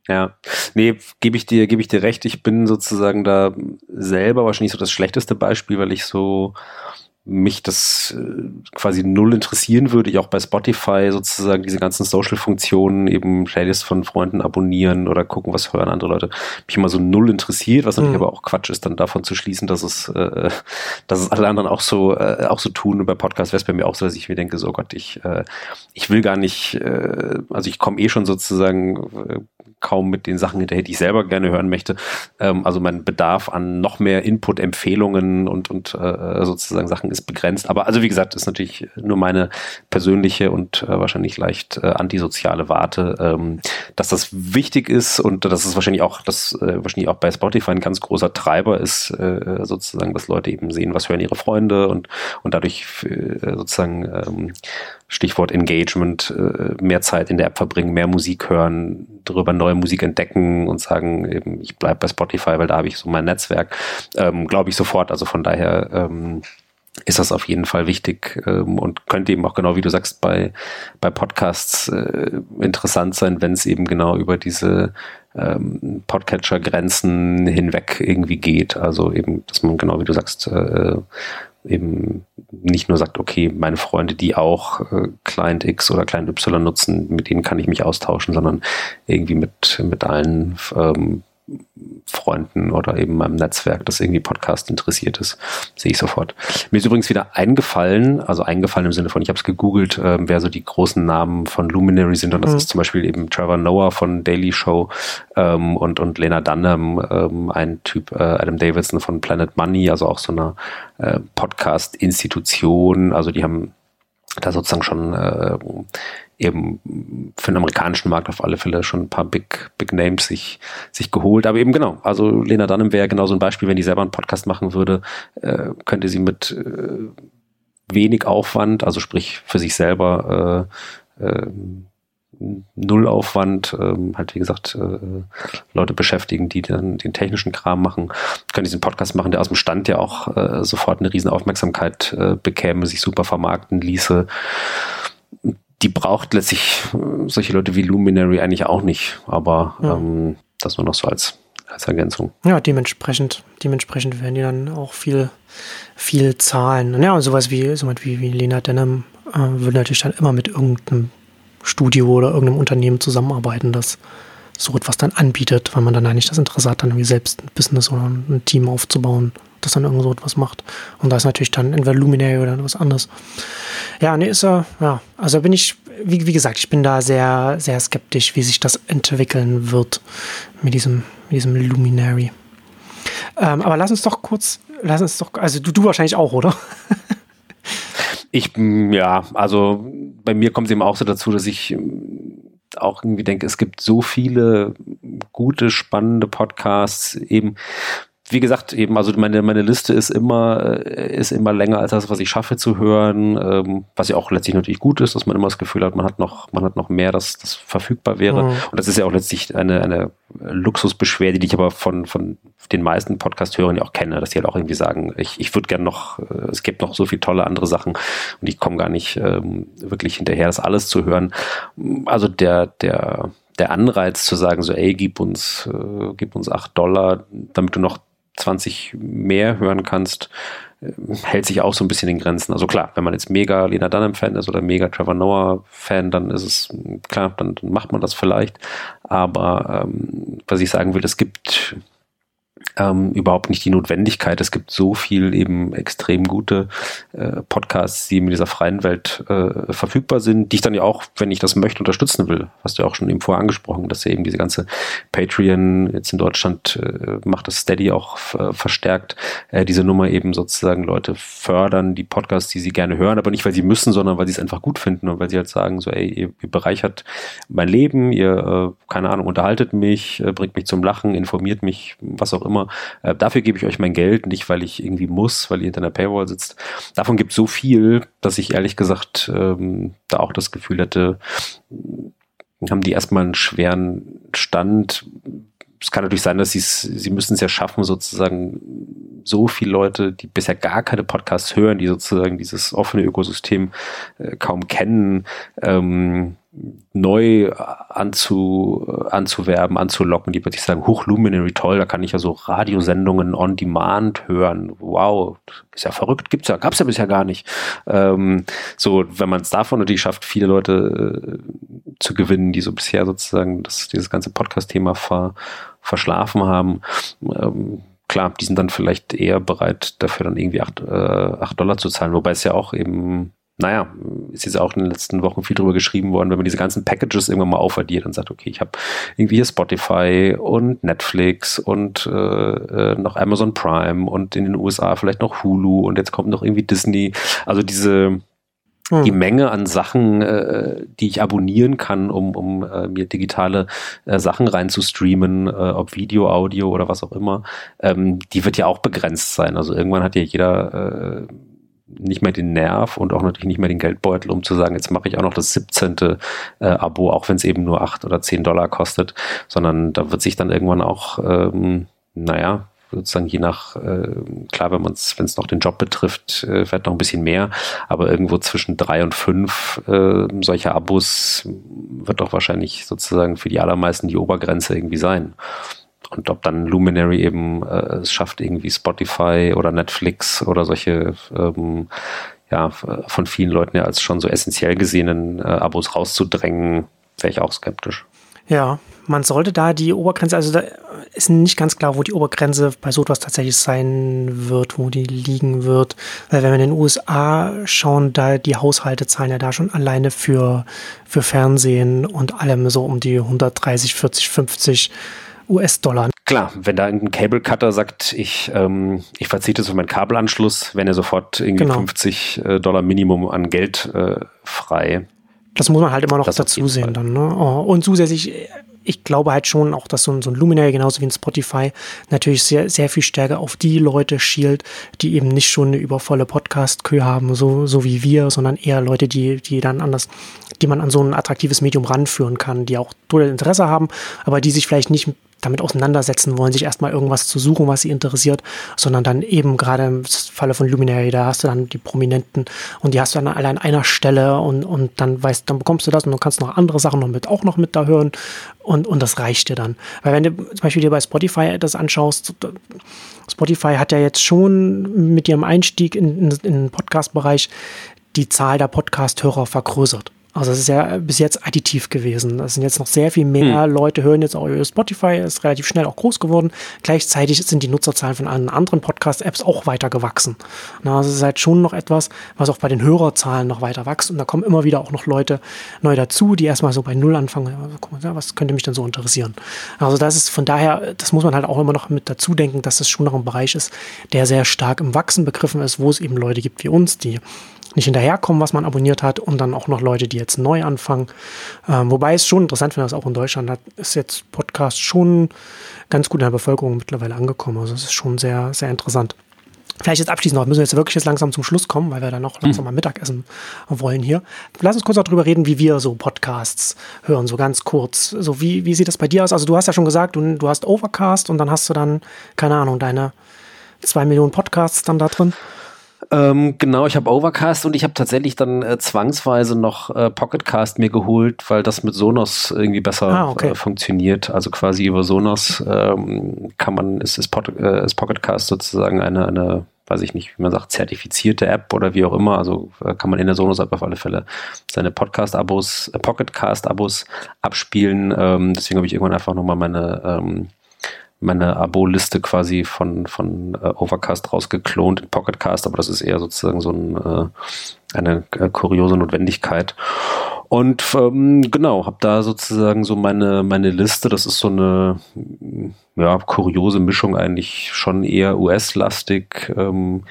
Ja, nee, gebe ich dir, gebe ich dir recht. Ich bin sozusagen da selber wahrscheinlich so das schlechteste Beispiel, weil ich so mich das äh, quasi null interessieren würde, ich auch bei Spotify sozusagen diese ganzen Social-Funktionen, eben Playlist von Freunden abonnieren oder gucken, was hören andere Leute, mich immer so null interessiert, was natürlich mhm. aber auch Quatsch ist, dann davon zu schließen, dass es, äh, dass es alle anderen auch so, äh, auch so tun. Und bei Podcast wäre es bei mir auch so, dass ich mir denke, so Gott, ich, äh, ich will gar nicht, äh, also ich komme eh schon sozusagen äh, kaum mit den Sachen hinterher, die ich selber gerne hören möchte. Ähm, also mein Bedarf an noch mehr Input, Empfehlungen und, und äh, sozusagen Sachen ist begrenzt. Aber also wie gesagt, ist natürlich nur meine persönliche und äh, wahrscheinlich leicht äh, antisoziale Warte, ähm, dass das wichtig ist und dass es wahrscheinlich auch, dass äh, wahrscheinlich auch bei Spotify ein ganz großer Treiber ist, äh, sozusagen, dass Leute eben sehen, was hören ihre Freunde und, und dadurch äh, sozusagen ähm, Stichwort Engagement, äh, mehr Zeit in der App verbringen, mehr Musik hören, darüber neue Musik entdecken und sagen, eben, ich bleibe bei Spotify, weil da habe ich so mein Netzwerk, ähm, glaube ich sofort. Also von daher ähm, ist das auf jeden Fall wichtig ähm, und könnte eben auch genau wie du sagst bei, bei Podcasts äh, interessant sein, wenn es eben genau über diese ähm, Podcatcher-Grenzen hinweg irgendwie geht. Also eben, dass man genau wie du sagst, äh, eben nicht nur sagt, okay, meine Freunde, die auch äh, Client X oder Client Y nutzen, mit denen kann ich mich austauschen, sondern irgendwie mit, mit allen ähm, Freunden oder eben meinem Netzwerk, das irgendwie Podcast interessiert ist, sehe ich sofort. Mir ist übrigens wieder eingefallen, also eingefallen im Sinne von, ich habe es gegoogelt, äh, wer so die großen Namen von Luminary sind und das mhm. ist zum Beispiel eben Trevor Noah von Daily Show ähm, und, und Lena Dunham, ähm, ein Typ, äh, Adam Davidson von Planet Money, also auch so eine äh, Podcast-Institution, also die haben da sozusagen schon äh, eben für den amerikanischen Markt auf alle Fälle schon ein paar Big, Big Names sich, sich geholt. Aber eben genau, also Lena Dunham wäre genau so ein Beispiel, wenn die selber einen Podcast machen würde, äh, könnte sie mit äh, wenig Aufwand, also sprich für sich selber äh, äh, Null Aufwand, ähm, halt wie gesagt, äh, Leute beschäftigen, die dann den technischen Kram machen, können diesen Podcast machen, der aus dem Stand ja auch äh, sofort eine riesen Aufmerksamkeit äh, bekäme, sich super vermarkten ließe die braucht letztlich äh, solche Leute wie Luminary eigentlich auch nicht. Aber ja. ähm, das nur noch so als, als Ergänzung. Ja, dementsprechend, dementsprechend werden die dann auch viel, viel zahlen. Ja, und sowas wie, sowas wie, wie Lena Denham äh, würde natürlich dann immer mit irgendeinem Studio oder irgendeinem Unternehmen zusammenarbeiten, das so etwas dann anbietet, weil man dann eigentlich das Interesse hat, dann irgendwie selbst ein Business oder ein Team aufzubauen das dann irgend so etwas macht. Und da ist natürlich dann entweder Luminary oder was anderes. Ja, nee, ist er, ja, also bin ich, wie, wie gesagt, ich bin da sehr, sehr skeptisch, wie sich das entwickeln wird mit diesem, mit diesem Luminary. Ähm, aber lass uns doch kurz, lass uns doch, also du, du wahrscheinlich auch, oder? ich, ja, also bei mir kommt es eben auch so dazu, dass ich auch irgendwie denke, es gibt so viele gute, spannende Podcasts, eben wie gesagt, eben, also meine, meine Liste ist immer, äh, ist immer länger als das, was ich schaffe zu hören, ähm, was ja auch letztlich natürlich gut ist, dass man immer das Gefühl hat, man hat noch, man hat noch mehr, das, das verfügbar wäre. Mhm. Und das ist ja auch letztlich eine, eine Luxusbeschwerde, die ich aber von, von den meisten Podcast-Hörern ja auch kenne, dass die halt auch irgendwie sagen, ich, ich würde gerne noch, äh, es gibt noch so viele tolle andere Sachen und ich komme gar nicht ähm, wirklich hinterher, das alles zu hören. Also der, der, der Anreiz zu sagen, so, ey, gib uns, äh, gib uns acht Dollar, damit du noch 20 mehr hören kannst, äh, hält sich auch so ein bisschen in Grenzen. Also klar, wenn man jetzt mega Lena Dunham-Fan ist oder mega Trevor Noah-Fan, dann ist es klar, dann, macht man das vielleicht. Aber ähm, was ich sagen will, es gibt ähm, überhaupt nicht die Notwendigkeit. Es gibt so viel eben extrem gute äh, Podcasts, die in dieser freien Welt äh, verfügbar sind, die ich dann ja auch, wenn ich das möchte, unterstützen will. Hast du ja auch schon eben vorher angesprochen, dass eben diese ganze Patreon jetzt in Deutschland äh, macht das Steady auch äh, verstärkt, äh, diese Nummer eben sozusagen Leute fördern, die Podcasts, die sie gerne hören, aber nicht, weil sie müssen, sondern weil sie es einfach gut finden und weil sie halt sagen, so, ey, ihr, ihr bereichert mein Leben, ihr, äh, keine Ahnung, unterhaltet mich, bringt mich zum Lachen, informiert mich, was auch immer. Äh, dafür gebe ich euch mein Geld, nicht weil ich irgendwie muss, weil ihr hinter einer Paywall sitzt. Davon gibt es so viel, dass ich ehrlich gesagt ähm, da auch das Gefühl hätte, haben die erstmal einen schweren Stand. Es kann natürlich sein, dass sie müssen es ja schaffen, sozusagen so viele Leute, die bisher gar keine Podcasts hören, die sozusagen dieses offene Ökosystem äh, kaum kennen, ähm, neu anzu, anzuwerben, anzulocken, die plötzlich sagen, huch, Luminary, toll, da kann ich ja so Radiosendungen on Demand hören. Wow, ist ja verrückt, gibt's ja, gab's ja bisher gar nicht. Ähm, so, wenn man es davon natürlich schafft, viele Leute äh, zu gewinnen, die so bisher sozusagen das, dieses ganze Podcast-Thema ver, verschlafen haben, ähm, klar, die sind dann vielleicht eher bereit, dafür dann irgendwie acht, äh, acht Dollar zu zahlen, wobei es ja auch eben naja, ist jetzt auch in den letzten Wochen viel drüber geschrieben worden, wenn man diese ganzen Packages irgendwann mal aufaddiert und sagt, okay, ich habe irgendwie hier Spotify und Netflix und äh, äh, noch Amazon Prime und in den USA vielleicht noch Hulu und jetzt kommt noch irgendwie Disney. Also diese hm. die Menge an Sachen, äh, die ich abonnieren kann, um, um äh, mir digitale äh, Sachen reinzustreamen, äh, ob Video, Audio oder was auch immer, ähm, die wird ja auch begrenzt sein. Also irgendwann hat ja jeder äh, nicht mehr den Nerv und auch natürlich nicht mehr den Geldbeutel, um zu sagen, jetzt mache ich auch noch das 17. Äh, Abo, auch wenn es eben nur 8 oder 10 Dollar kostet, sondern da wird sich dann irgendwann auch, ähm, naja, sozusagen je nach, äh, klar, wenn man es, wenn es noch den Job betrifft, äh, vielleicht noch ein bisschen mehr, aber irgendwo zwischen drei und fünf äh, solcher Abos wird doch wahrscheinlich sozusagen für die allermeisten die Obergrenze irgendwie sein. Und ob dann Luminary eben äh, es schafft, irgendwie Spotify oder Netflix oder solche ähm, ja, von vielen Leuten ja als schon so essentiell gesehenen äh, Abos rauszudrängen, wäre ich auch skeptisch. Ja, man sollte da die Obergrenze, also da ist nicht ganz klar, wo die Obergrenze bei so etwas tatsächlich sein wird, wo die liegen wird. Weil wenn wir in den USA schauen, da die Haushalte zahlen ja da schon alleine für, für Fernsehen und allem so um die 130, 40, 50 US-Dollar. Klar, wenn da ein Cable Cutter sagt, ich, ähm, ich verzichte auf meinen Kabelanschluss, wenn er sofort irgendwie genau. 50 äh, Dollar Minimum an Geld äh, frei. Das muss man halt immer noch das dazu sehen dann. Ne? Oh, und zusätzlich, ich glaube halt schon auch, dass so ein, so ein Luminary genauso wie ein Spotify natürlich sehr, sehr viel stärker auf die Leute schielt, die eben nicht schon eine übervolle Podcast-Kö haben, so, so wie wir, sondern eher Leute, die, die dann anders, die man an so ein attraktives Medium ranführen kann, die auch durchaus Interesse haben, aber die sich vielleicht nicht damit auseinandersetzen wollen, sich erstmal irgendwas zu suchen, was sie interessiert, sondern dann eben gerade im Falle von Luminary, da hast du dann die Prominenten und die hast du dann alle an einer Stelle und, und dann weißt, dann bekommst du das und du kannst noch andere Sachen noch mit, auch noch mit da hören und, und das reicht dir dann. Weil wenn du zum Beispiel dir bei Spotify das anschaust, Spotify hat ja jetzt schon mit ihrem Einstieg in, in, in den Podcast-Bereich die Zahl der Podcast-Hörer vergrößert. Also es ist ja bis jetzt additiv gewesen. Es sind jetzt noch sehr viel mehr hm. Leute hören jetzt auch über Spotify, ist relativ schnell auch groß geworden. Gleichzeitig sind die Nutzerzahlen von allen anderen Podcast-Apps auch weiter gewachsen. Na, also es ist halt schon noch etwas, was auch bei den Hörerzahlen noch weiter wächst. Und da kommen immer wieder auch noch Leute neu dazu, die erstmal so bei Null anfangen. Ja, was könnte mich denn so interessieren? Also das ist von daher, das muss man halt auch immer noch mit dazu denken, dass es schon noch ein Bereich ist, der sehr stark im Wachsen begriffen ist, wo es eben Leute gibt wie uns, die nicht hinterherkommen, was man abonniert hat und dann auch noch Leute, die jetzt neu anfangen. Ähm, wobei es schon interessant finde, dass auch in Deutschland hat, ist jetzt Podcast schon ganz gut in der Bevölkerung mittlerweile angekommen. Also es ist schon sehr, sehr interessant. Vielleicht jetzt abschließend noch, müssen wir jetzt wirklich jetzt langsam zum Schluss kommen, weil wir dann noch hm. langsam mal Mittagessen wollen hier. Lass uns kurz darüber reden, wie wir so Podcasts hören, so ganz kurz. So wie, wie sieht das bei dir aus? Also du hast ja schon gesagt, du, du hast Overcast und dann hast du dann, keine Ahnung, deine zwei Millionen Podcasts dann da drin. Ähm, genau, ich habe Overcast und ich habe tatsächlich dann äh, zwangsweise noch äh, Pocketcast mir geholt, weil das mit Sonos irgendwie besser ah, okay. äh, funktioniert. Also quasi über Sonos ähm, kann man, ist, ist, Pod, äh, ist Pocketcast sozusagen eine, eine weiß ich nicht, wie man sagt, zertifizierte App oder wie auch immer. Also äh, kann man in der Sonos-App auf alle Fälle seine Podcast-Abos, äh, Pocketcast-Abos abspielen. Ähm, deswegen habe ich irgendwann einfach nochmal meine ähm, meine Abo-Liste quasi von, von äh, Overcast rausgeklont in Pocketcast, aber das ist eher sozusagen so ein, äh, eine äh, kuriose Notwendigkeit. Und ähm, genau, habe da sozusagen so meine, meine Liste, das ist so eine ja, kuriose Mischung eigentlich schon eher US-lastig, ähm,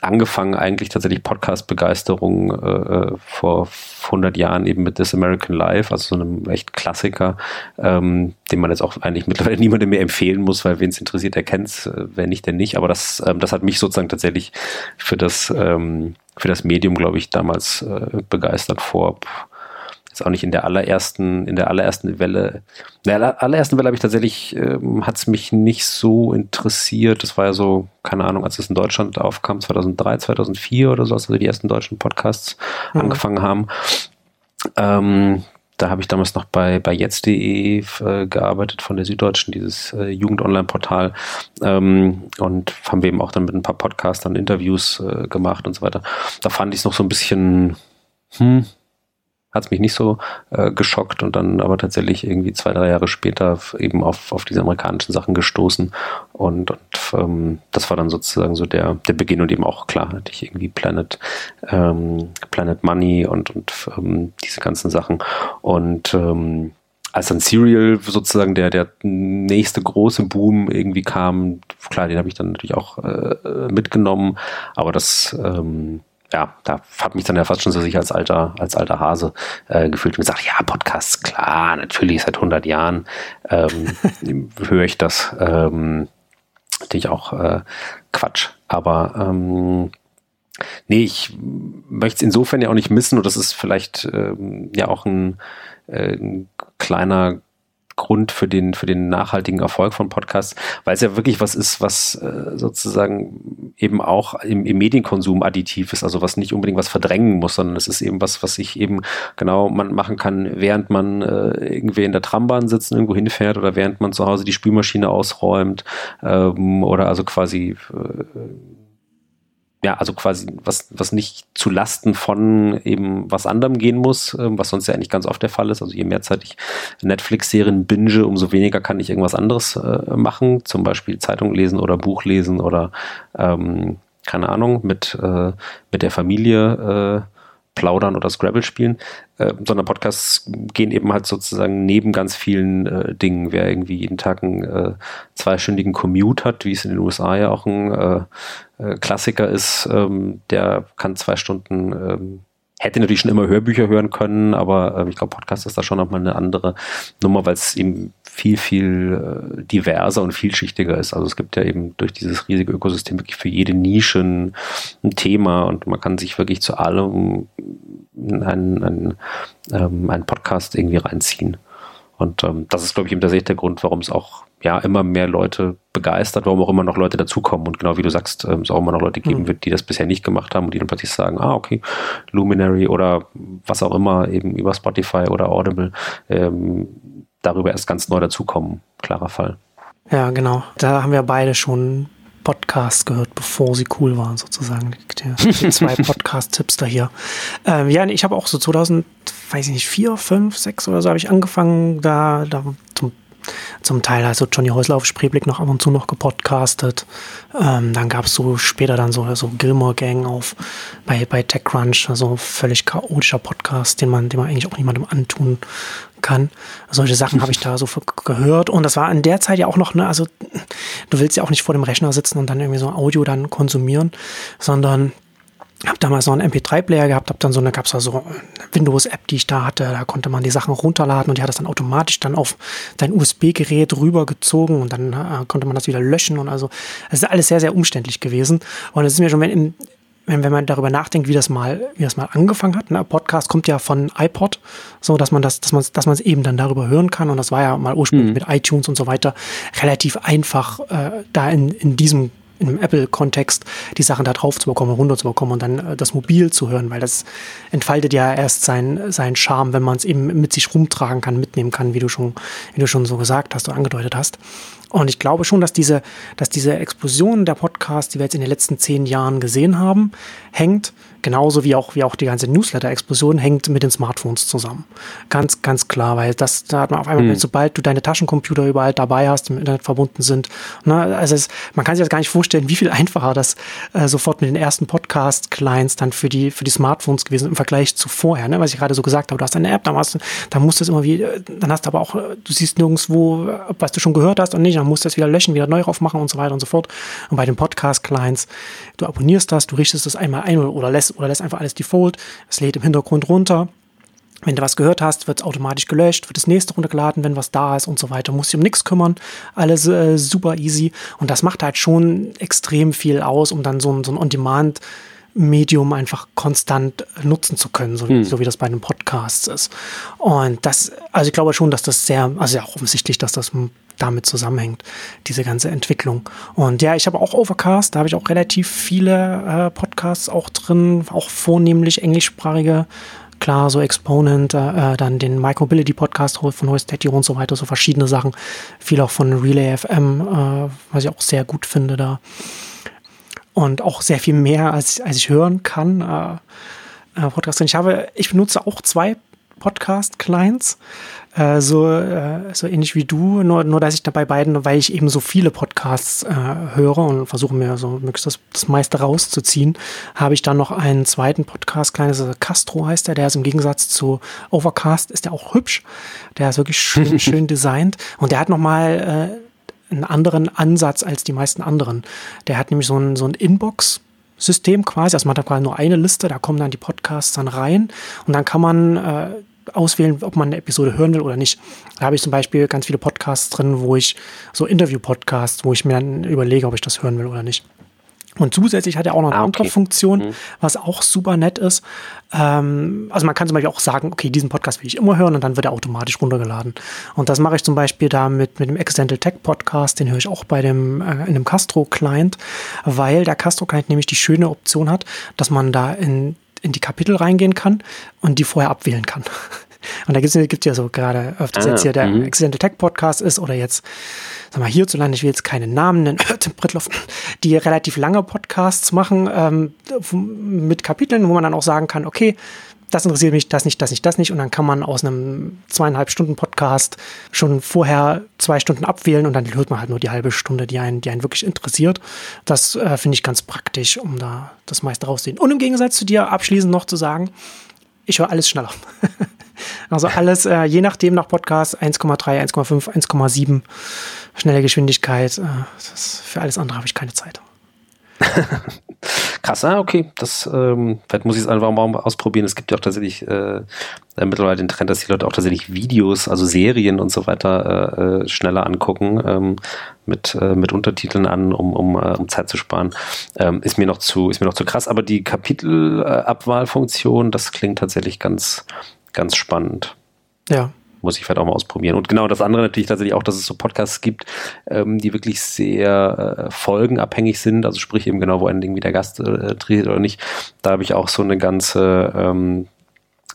angefangen eigentlich tatsächlich Podcast-Begeisterung äh, äh vor 100 Jahren eben mit This American Life, also so einem echt Klassiker, ähm, den man jetzt auch eigentlich mittlerweile niemandem mehr empfehlen muss, weil wen es interessiert, der kennt's, äh, wer nicht, der nicht. Aber das, ähm, das hat mich sozusagen tatsächlich für das, ähm, für das Medium, glaube ich, damals äh, begeistert vor jetzt auch nicht in der allerersten, in der allerersten Welle. In der allerersten Welle habe ich tatsächlich, ähm, hat es mich nicht so interessiert. Das war ja so, keine Ahnung, als es in Deutschland aufkam, 2003, 2004 oder so, als also die ersten deutschen Podcasts mhm. angefangen haben. Ähm, da habe ich damals noch bei, bei jetzt.de äh, gearbeitet von der Süddeutschen, dieses äh, Jugend-Online-Portal. Ähm, und haben wir eben auch dann mit ein paar Podcastern Interviews äh, gemacht und so weiter. Da fand ich es noch so ein bisschen, hm, hat es mich nicht so äh, geschockt und dann aber tatsächlich irgendwie zwei, drei Jahre später eben auf, auf diese amerikanischen Sachen gestoßen und, und ähm, das war dann sozusagen so der, der Beginn und eben auch klar hatte ich irgendwie Planet, ähm, Planet Money und, und ähm, diese ganzen Sachen und ähm, als dann Serial sozusagen der, der nächste große Boom irgendwie kam, klar, den habe ich dann natürlich auch äh, mitgenommen, aber das ähm, ja, da hat mich dann ja fast schon so sich als alter, als alter Hase äh, gefühlt und gesagt, ja, Podcasts, klar, natürlich seit 100 Jahren ähm, höre ich das. Ähm, natürlich auch äh, Quatsch, aber ähm, nee, ich möchte es insofern ja auch nicht missen und das ist vielleicht ähm, ja auch ein, äh, ein kleiner Grund für den, für den nachhaltigen Erfolg von Podcasts, weil es ja wirklich was ist, was äh, sozusagen eben auch im, im Medienkonsum additiv ist, also was nicht unbedingt was verdrängen muss, sondern es ist eben was, was sich eben genau man machen kann, während man äh, irgendwie in der Trambahn sitzt irgendwo hinfährt oder während man zu Hause die Spülmaschine ausräumt ähm, oder also quasi äh, ja, also quasi was, was nicht zu Lasten von eben was anderem gehen muss, ähm, was sonst ja eigentlich ganz oft der Fall ist. Also je mehr Zeit ich Netflix-Serien binge, umso weniger kann ich irgendwas anderes äh, machen, zum Beispiel Zeitung lesen oder Buch lesen oder ähm, keine Ahnung, mit, äh, mit der Familie äh, plaudern oder Scrabble spielen, äh, sondern Podcasts gehen eben halt sozusagen neben ganz vielen äh, Dingen. Wer irgendwie jeden Tag einen äh, zweistündigen Commute hat, wie es in den USA ja auch ein äh, äh, Klassiker ist, ähm, der kann zwei Stunden ähm, hätte natürlich schon immer Hörbücher hören können, aber äh, ich glaube, Podcast ist da schon nochmal eine andere Nummer, weil es eben viel, viel äh, diverser und vielschichtiger ist. Also es gibt ja eben durch dieses riesige Ökosystem wirklich für jede Nische ein, ein Thema und man kann sich wirklich zu allem einen, einen, ähm, einen Podcast irgendwie reinziehen. Und ähm, das ist, glaube ich, eben tatsächlich der Grund, warum es auch ja immer mehr Leute begeistert, warum auch immer noch Leute dazukommen. Und genau wie du sagst, ähm, es auch immer noch Leute geben mhm. wird, die das bisher nicht gemacht haben und die dann plötzlich sagen, ah, okay, Luminary oder was auch immer, eben über Spotify oder Audible, ähm, darüber erst ganz neu dazukommen. Klarer Fall. Ja, genau. Da haben wir beide schon Podcasts gehört, bevor sie cool waren, sozusagen. Die, die zwei Podcast-Tipps da hier. Ähm, ja, ich habe auch so 2000 weiß ich nicht, vier, fünf, sechs oder so habe ich angefangen, da, da zum zum Teil also Johnny Häusler auf Spreeblick noch ab und zu noch gepodcastet. Ähm, dann gab es so später dann so, so Gilmore Gang auf bei, bei TechCrunch, also völlig chaotischer Podcast, den man, den man eigentlich auch niemandem antun kann. Solche Sachen habe ich da so gehört und das war in der Zeit ja auch noch, ne, also du willst ja auch nicht vor dem Rechner sitzen und dann irgendwie so Audio dann konsumieren, sondern habe damals noch einen MP3-Player gehabt, habe dann so eine, gab es da so eine Windows-App, die ich da hatte, da konnte man die Sachen runterladen und die hat das dann automatisch dann auf dein USB-Gerät rübergezogen und dann äh, konnte man das wieder löschen und also es ist alles sehr, sehr umständlich gewesen und es ist mir schon, wenn, wenn, wenn man darüber nachdenkt, wie das mal, wie das mal angefangen hat, ne? Podcast kommt ja von iPod, so dass man das, dass man, dass man es eben dann darüber hören kann und das war ja mal ursprünglich mhm. mit iTunes und so weiter relativ einfach, äh, da in, in diesem im Apple-Kontext die Sachen da drauf zu bekommen, runter zu bekommen und dann äh, das mobil zu hören, weil das entfaltet ja erst seinen sein Charme, wenn man es eben mit sich rumtragen kann, mitnehmen kann, wie du schon, wie du schon so gesagt hast und angedeutet hast. Und ich glaube schon, dass diese, dass diese Explosion der Podcasts, die wir jetzt in den letzten zehn Jahren gesehen haben, hängt genauso wie auch, wie auch die ganze Newsletter-Explosion hängt mit den Smartphones zusammen. Ganz, ganz klar, weil das, da hat man auf einmal, mhm. sobald du deine Taschencomputer überall dabei hast, im Internet verbunden sind, ne, also es, man kann sich das gar nicht vorstellen, wie viel einfacher das äh, sofort mit den ersten Podcast-Clients dann für die, für die Smartphones gewesen im Vergleich zu vorher, ne, was ich gerade so gesagt habe. Du hast eine App, da, hast, da musst du es immer wie, dann hast du aber auch, du siehst nirgendwo, was du schon gehört hast und nicht, dann musst du es wieder löschen, wieder neu drauf machen und so weiter und so fort. Und bei den Podcast-Clients, du abonnierst das, du richtest das einmal ein oder lässt oder lässt einfach alles default. Es lädt im Hintergrund runter. Wenn du was gehört hast, wird es automatisch gelöscht, wird das nächste runtergeladen, wenn was da ist und so weiter. Musst dich um nichts kümmern. Alles äh, super easy. Und das macht halt schon extrem viel aus, um dann so ein, so ein On-Demand- Medium einfach konstant nutzen zu können, so, hm. so, wie das bei einem Podcast ist. Und das, also ich glaube schon, dass das sehr, also ja auch offensichtlich, dass das damit zusammenhängt, diese ganze Entwicklung. Und ja, ich habe auch Overcast, da habe ich auch relativ viele äh, Podcasts auch drin, auch vornehmlich englischsprachige klar, so Exponent, äh, dann den Micromobility Podcast von Hoistetio und so weiter, so verschiedene Sachen. Viel auch von Relay FM, äh, was ich auch sehr gut finde da. Und auch sehr viel mehr, als, als ich hören kann. Äh, äh Podcast. Ich habe, ich benutze auch zwei Podcast-Clients. Äh, so, äh, so ähnlich wie du, nur, nur dass ich da bei beiden, weil ich eben so viele Podcasts äh, höre und versuche mir so möglichst das, das meiste rauszuziehen, habe ich dann noch einen zweiten Podcast, kleines also Castro heißt der, der ist im Gegensatz zu Overcast, ist der auch hübsch. Der ist wirklich schön, schön designt und der hat nochmal äh, einen anderen Ansatz als die meisten anderen. Der hat nämlich so ein, so ein Inbox- System quasi. Also man hat quasi nur eine Liste, da kommen dann die Podcasts dann rein und dann kann man äh, auswählen, ob man eine Episode hören will oder nicht. Da habe ich zum Beispiel ganz viele Podcasts drin, wo ich so Interview-Podcasts, wo ich mir dann überlege, ob ich das hören will oder nicht. Und zusätzlich hat er auch noch eine ah, okay. andere Funktion, mhm. was auch super nett ist. Ähm, also man kann zum Beispiel auch sagen, okay, diesen Podcast will ich immer hören und dann wird er automatisch runtergeladen. Und das mache ich zum Beispiel da mit, mit dem Accidental Tech Podcast, den höre ich auch bei dem, äh, in dem Castro Client, weil der Castro Client nämlich die schöne Option hat, dass man da in in die Kapitel reingehen kann und die vorher abwählen kann. Und da gibt es ja so gerade, das ah, jetzt hier der mh. Accidental Tech Podcast ist oder jetzt, sag mal, hierzulande, ich will jetzt keinen Namen nennen, Tim Brittloff, die relativ lange Podcasts machen ähm, mit Kapiteln, wo man dann auch sagen kann, okay, das interessiert mich, das nicht, das nicht, das nicht. Und dann kann man aus einem zweieinhalb Stunden Podcast schon vorher zwei Stunden abwählen und dann hört man halt nur die halbe Stunde, die einen, die einen wirklich interessiert. Das äh, finde ich ganz praktisch, um da das meiste rauszusehen. Und im Gegensatz zu dir abschließend noch zu sagen, ich höre alles schneller. also alles, äh, je nachdem nach Podcast 1,3, 1,5, 1,7 schnelle Geschwindigkeit. Äh, für alles andere habe ich keine Zeit. Krass, ah, okay. Das, ähm, vielleicht muss ich es einfach mal ausprobieren. Es gibt ja auch tatsächlich äh, mittlerweile den Trend, dass die Leute auch tatsächlich Videos, also Serien und so weiter äh, äh, schneller angucken, ähm, mit, äh, mit Untertiteln an, um, um, äh, um Zeit zu sparen. Ähm, ist mir noch zu, ist mir noch zu krass. Aber die Kapitelabwahlfunktion, das klingt tatsächlich ganz, ganz spannend. Ja, muss ich vielleicht auch mal ausprobieren. Und genau das andere natürlich tatsächlich auch, dass es so Podcasts gibt, ähm, die wirklich sehr äh, folgenabhängig sind, also sprich eben genau, wo ein Ding wie der Gast äh, dreht oder nicht. Da habe ich auch so eine ganze ähm,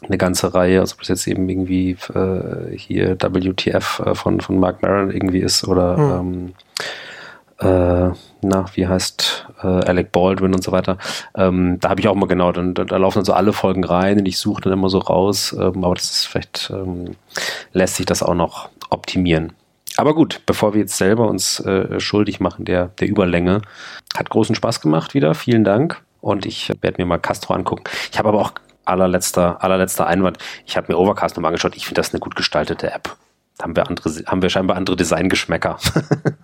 eine ganze Reihe, also ob es jetzt eben irgendwie äh, hier WTF äh, von, von Mark Maron irgendwie ist oder mhm. ähm, äh, na, wie heißt äh, Alec Baldwin und so weiter. Ähm, da habe ich auch mal genau, dann, da, da, laufen dann so alle Folgen rein und ich suche dann immer so raus, ähm, aber das ist vielleicht, ähm, lässt sich das auch noch optimieren. Aber gut, bevor wir jetzt selber uns äh, schuldig machen der, der Überlänge, hat großen Spaß gemacht wieder. Vielen Dank. Und ich werde mir mal Castro angucken. Ich habe aber auch allerletzter, allerletzter Einwand. Ich habe mir Overcast nochmal angeschaut. Ich finde das eine gut gestaltete App. Da haben wir andere, haben wir scheinbar andere Designgeschmäcker.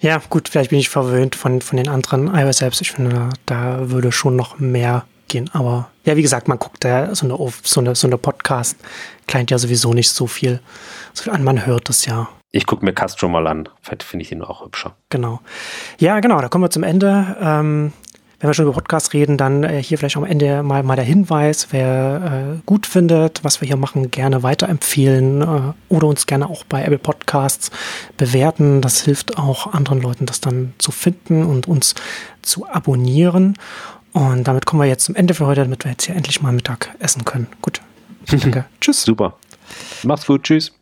ja, gut, vielleicht bin ich verwöhnt von, von den anderen iOS-Apps. Ich finde, da würde schon noch mehr gehen. Aber ja, wie gesagt, man guckt da so eine, so eine, so eine Podcast, kleint ja sowieso nicht so viel, so viel an. Man hört es ja. Ich gucke mir Castro mal an. Vielleicht finde ich ihn auch hübscher. Genau. Ja, genau, da kommen wir zum Ende. Ähm, wenn wir schon über Podcasts reden, dann äh, hier vielleicht am Ende mal, mal der Hinweis, wer äh, gut findet, was wir hier machen, gerne weiterempfehlen äh, oder uns gerne auch bei Apple Podcasts bewerten. Das hilft auch anderen Leuten, das dann zu finden und uns zu abonnieren. Und damit kommen wir jetzt zum Ende für heute, damit wir jetzt hier endlich mal Mittag essen können. Gut. Danke. Tschüss. Super. Mach's gut. Tschüss.